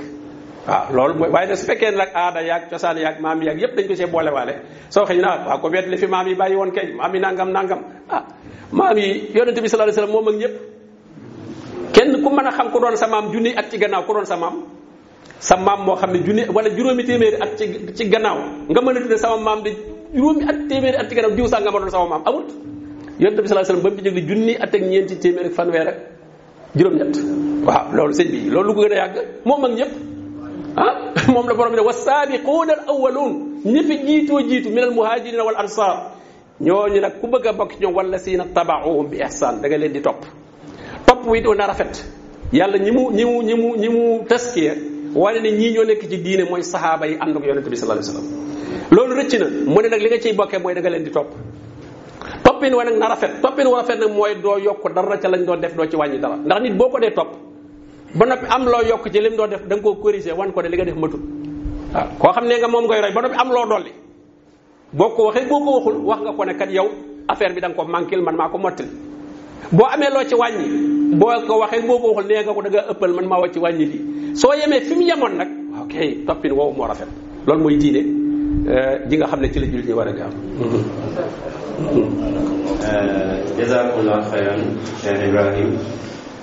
waaw loolu mooy waaye nag su fekkee nag aada yaag cosaan yaag maam yaag yépp dañ ko see boole waale soo xëy na waaw ko wet li fi maam yi bàyyi woon kay maam yi nangam nangam ah maam yi yonente bi sallallahu alayhi wasallam moom ak ñëpp kenn ku mën a xam ku doon sa maam junni at ci gannaaw ku doon sa maam sa maam moo xam ne junni wala juróomi téeméeri at ci ci gannaaw nga mën a tudde sama maam de juróomi at téeméeri at ci gannaaw diw sax nga ma doon sama maam amul yonent bi sallallahu alayhi wasallam ba mu ci jóg di junni at ak ñeenti téeméer ak fanweer ak juróom-ñett waaw loolu sëñ bi loolu lu ko gën a yàgg moom mag ñëpp ah moom la borom bi ne wa saabiquuna al awwaluun ñi fi jiitoo jiitu min al muhaajirina wal ansaar ñooñu nag ku bëgg a bokk ñoom wala si na tabaxuhum bi ihsaan da nga leen di topp topp wi doon na rafet yàlla ñi mu ñi mu ñi mu ñi mu taskiya wane ne ñii ñoo nekk ci diine mooy saxaaba yi ànd ak yonente bi sallallahu alayhi wasallam loolu rëcc na mu ne nag li nga ciy bokkee mooy da nga leen di topp toppin wa nag na rafet toppin wa rafet nag mooy doo yokk dara ca lañ doon def doo ci wàññi dara ndax nit boo ko dee topp ba noppi am loo yokk ci lim doon def da nga koo corriger wan ko ne li nga def matul waaw koo xam ne nga moom ngay roy ba noppi am loo dolli boo ko waxee boo ko waxul wax nga ko ne kat yow affaire bi da nga ko manquil man maa ko mottali boo amee loo ci wàññi boo ko waxee boo ko waxul nee nga ko da nga ëppal man maa wàcc wàññi lii soo yemee fi mu yemoon nag ok toppin woowu moo rafet loolu mooy diine euh, ji nga xam ne ci la jullit ñi war a jaar euh, jazakumullah xayran Cheikh Ibrahim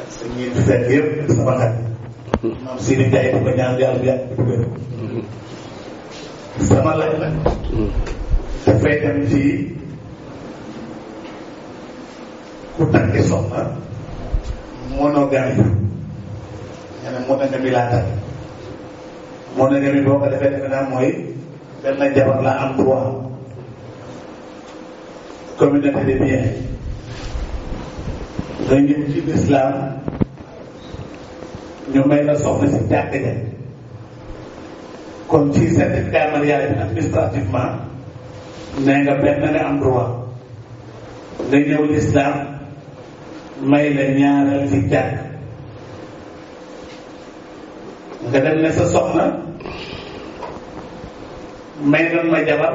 ak sa ñi di fekk yëpp di sama xarit maam Sidi Ndiaye di ko ñaan yàlla yàgg di wér sama laaj la te fekk na fii ku takk soxna monogamie nee na monogamie laa takk monogamie boo ko defee defe naa mooy benn jabar laa am droit communauté de bien nga ñëw ci lislaam ñu may la soxna si jàkk ja kon ci certificat mariage bi administrativement nee nga benn nga am droit nga ñëw lislaam may la ñaareel ci jàkk nga dem ne sa soxna may doon ma jabar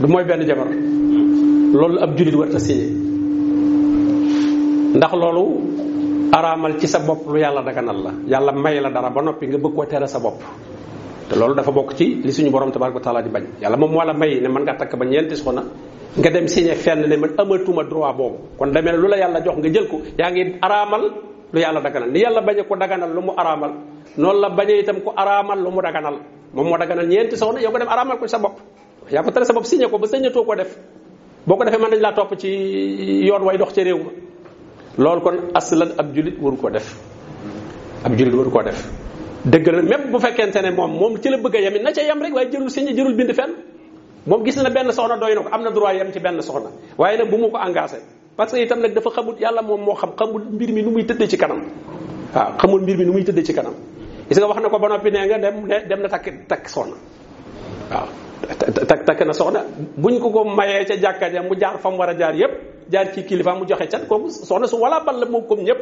du mooy benn jabar loolu ab jullit war a signé ndax loolu araamal ci sa bopp lu yàlla daganal la yàlla may la dara ba noppi nga bëgg koo tere sa bopp te loolu dafa bokk ci li suñu borom tabaraka wa taala di bañ yàlla moom moo la may ne mën ngaa takk ba ñeenti soxna nga dem signé fenn ne man amatuma droit boobu kon demee lu la yàlla jox nga jël ko yaa ngi araamal lu yàlla daganal ni yàlla bañe ko daganal lu mu araamal noonu la bañe itam ko araamal lu mu daganal moom moo daganal ñeenti soxna yow ko dem araamal ko sa bopp yaa ko tere sa bopp signé ko ba sañatoo ko def boo ko defee mën nañ laa topp ci yoon way dox ca réew ma loolu kon aslan ab julit waru ko def ab julit waru ko def dëgg la même bu fekkente ne moom moom ci la bëgg a yem na ca yem rek waaye jërul signé jërul bind fenn moom gis na benn soxna doy na ko am na droit yem ci benn soxna waaye nag bu mu ko engagé parce que itam nag dafa xamul yàlla moom moo xam xamul mbir mi nu muy tëddee ci kanam waaw xamul mbir mi nu muy tëddee ci kanam gis nga wax na ko ba noppi nee nga dem dem na takk takk soxna waaw takk takk na soxna buñ ko ko mayee ca jàkka ja mu jaar fam war a jaar yépp jaar ci kilifa mu joxe cat kooku soxna su wala bal la moom comme ñëpp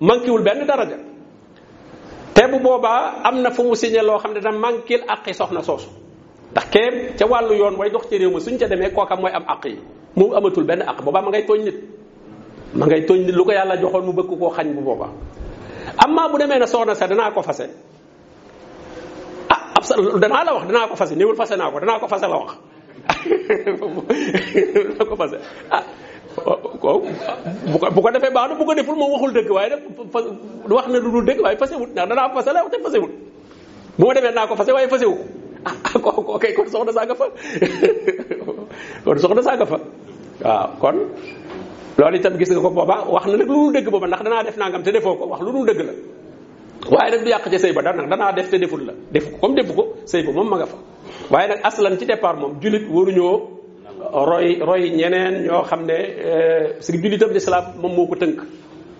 manquéwul benn daraja te bu boobaa am na fu mu signé loo xam ne da manquil àqi soxna soosu ndax keem ca wàllu yoon way dox ci réew ma suñ ca demee kooka mooy am àq yi moom amatul benn àq boobaa ma ngay tooñ nit ma ngay tooñ nit lu ko yàlla joxoon mu bëgg koo xañ bu boobaa amma bu demee na soxna sa danaa ko fase ah ab sa danaa la wax danaa ko fase néewul fase naa ko danaa ko fase la wax danaa ko fase ah bu ko bu ko defee baax na bu ko deful moom waxul dëgg waaye nag wax na lu dul dëgg waaye fasewut ndax danaa fase la wax te fasewut bu ma demee naa ko fase waaye fasewu ko ah, ah ko ko kay kon soxna saa nga fa kon soxna saa nga fa waaw kon loolu itam gis nga ko booba wax na nag lu dul dëgg booba ndax danaa def nangam te defoo ko wax lu dul dëgg la waaye nag du yàq ca sëy ba dara nag danaa def te deful la def ko comme defu ko sëy ba moom ma nga fa waaye nag aslan ci départ moom julit waruñoo roy roy ñeneen ñoo xam ne euh, si jullitam lislaam moom moo ko tënk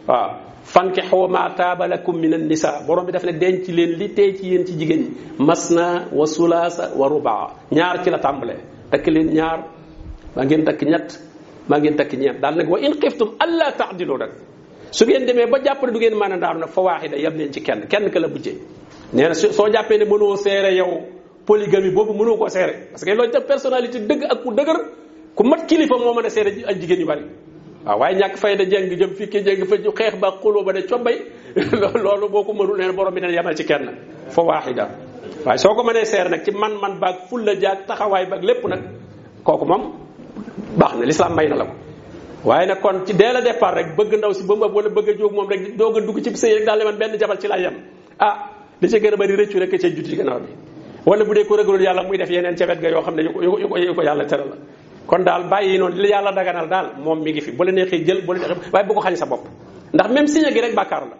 waaw fankixu ma taaba lakum min annisa borom bi daf ne denc leen li tey ci yéen ci jigéen ñi masna wa sulaasa wa rubaa ñaar ci la tàmbalee takk leen ñaar maa ngeen takk ñett maa ngeen takk ñeent daal nag wa in xiftum allah taadilu nag su ngeen demee ba jàpp ne du ngeen mën a daaru nag fa waaxida yam leen ci kenn kenn ka la bujjee nee na soo jàppee ne mënoo seere yow polygamie boobu mënoo koo seere parce que loolu tam personnalité dëgg ak ku dëgër ku mat kilifa moo mën a seere ay jigéen yu bari waaw waaye ñàkk fayda jeng jëm fii kii jeng fa xeex ba xuloo ba ne combay loolu boo ko mënul neen borom bi ne yamal ci kenn fa waaxida waaye soo ko mënee seer nag ci man-man baag fulla jaag taxawaay baag lépp nag kooku moom baax na lislaam may na la ko waaye nag kon ci dee la départ rek bëgg ndaw si ba mu wala bëgg a jóg moom rek doog a dugg ci sëy rek daal man benn jabar ci laa yem ah li ci gën a bari rëccu rek ca jut ci gannaaw bi wala bu dee ko ragalul yàlla muy def yeneen ca wet ga yoo xam ne yu ko yu ko yàlla tere la kon daal bàyyi noonu li yàlla daganal daal moom mi ngi fi bu la neexee jël bu la neexee waaye bu ko xañ sa bopp ndax même signé gi rek bàkkaar la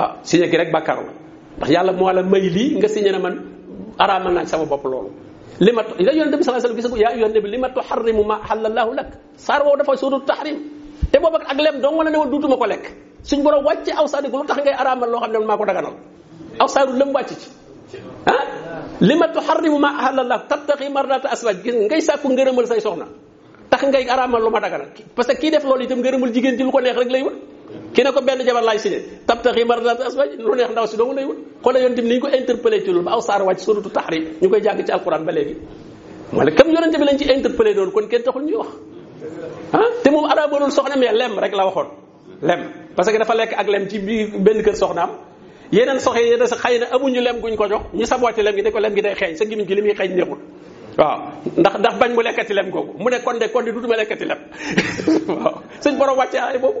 waaw signé gi rek bàkkaar la ndax yàlla moo la may lii nga signé ne man araamal naa sama bopp loolu li ma la yonente bi sallallahu alayhi wasallam gis nga yaa yonente bi li ma tuharrimu ma halallahu lak saar woowu dafa sóotu taxrim te boobu ak lem dong wala ne woon duutuma ko lekk suñ borom wàcce aw saar lu tax ngay araamal loo xam ne maa ko daganal aw saaru lëm wàcc ci ah li ma tuxarrimu ma ahalallah tabtaqi mardata aswaj gis ngay sàkku ngërëmal say soxna tax ngay araamal lu ma daganal parce que kii def loolu itam ngërëmal jigéen ji lu ko neex rek lay wut ki ne ko benn jabar laay signé tabtaqi mardata aswaj lu neex ndaw si dong lay wut xoolal yoon tim ni ñu ko interpellé ci loolu ba aw saar wàcc suratu tahrim ñu koy jàng ci alquran ba léegi moo ne kam yonente bi lañ ci interpellé doon kon kenn taxul ñuy wax ah te moom arab doon soxna mais lem rek la waxoon lem parce que dafa lekk ak lem ci biir benn kër soxnaam yeneen soxe yi des xëy na amuñu lem guñ ko jox ñu saboté lem gi ne ko lem gi day xeeñ sa gimiñ gi li muy xeeñ neexul waaw ndax ndax bañ mu lekkati lem googu mu ne kon de kon de dutuma lekkati lem waaw suñ borom wàcce aay boobu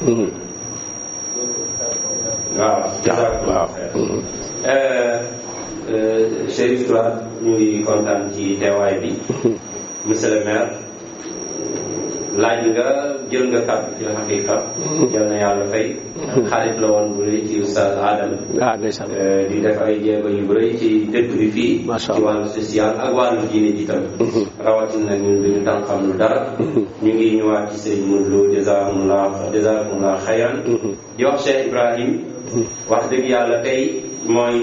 Mhm. waaw waaw. Mhm. Euh, euh, Chérif Touré ñu ngi kontaan ci teewaay bi. Mhm. monsieur le maire laaj nga jël nga kàddu ci la xaqiqa. jël na yàlla fay. xarit la woon bu rëy ci Oustaz Adam. ah ndeysaan. Euh, di def ay jéego yu bëri ci dëkk bi fii. macha allah ci wàllu social ak wàllu diine ji tam. rawatina ñun duñu tànqam lu dara. ñu ngi ñëwaat. sëñ Modou Lo jazakumullah jazakumullah xayran mm-hmm. di wax Cheikh Ibrahim mm-hmm. wax dëgg yàlla tey mooy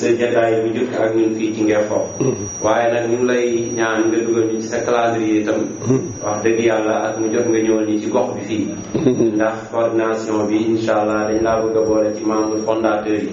sa jataay bu njëkk ak ñun fii ci Ngexo mm-hmm. waaye nag ñu lay ñaan nga dugal ñu ci sa calendrier itam wax dëgg yàlla ak mu jot nga ñëwal ñu ci gox bi fii ndax coordination bi incha allah dañ laa bëgg a boole ci membre fondateur yi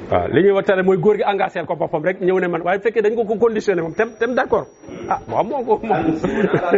waaw li ñuy waxtaane mooy góor gi engagé ko boppam rek ñëw ne man waaye bu fekkee dañ ko ko conditionné moom tem tem d' accord ah waaw moo ko moom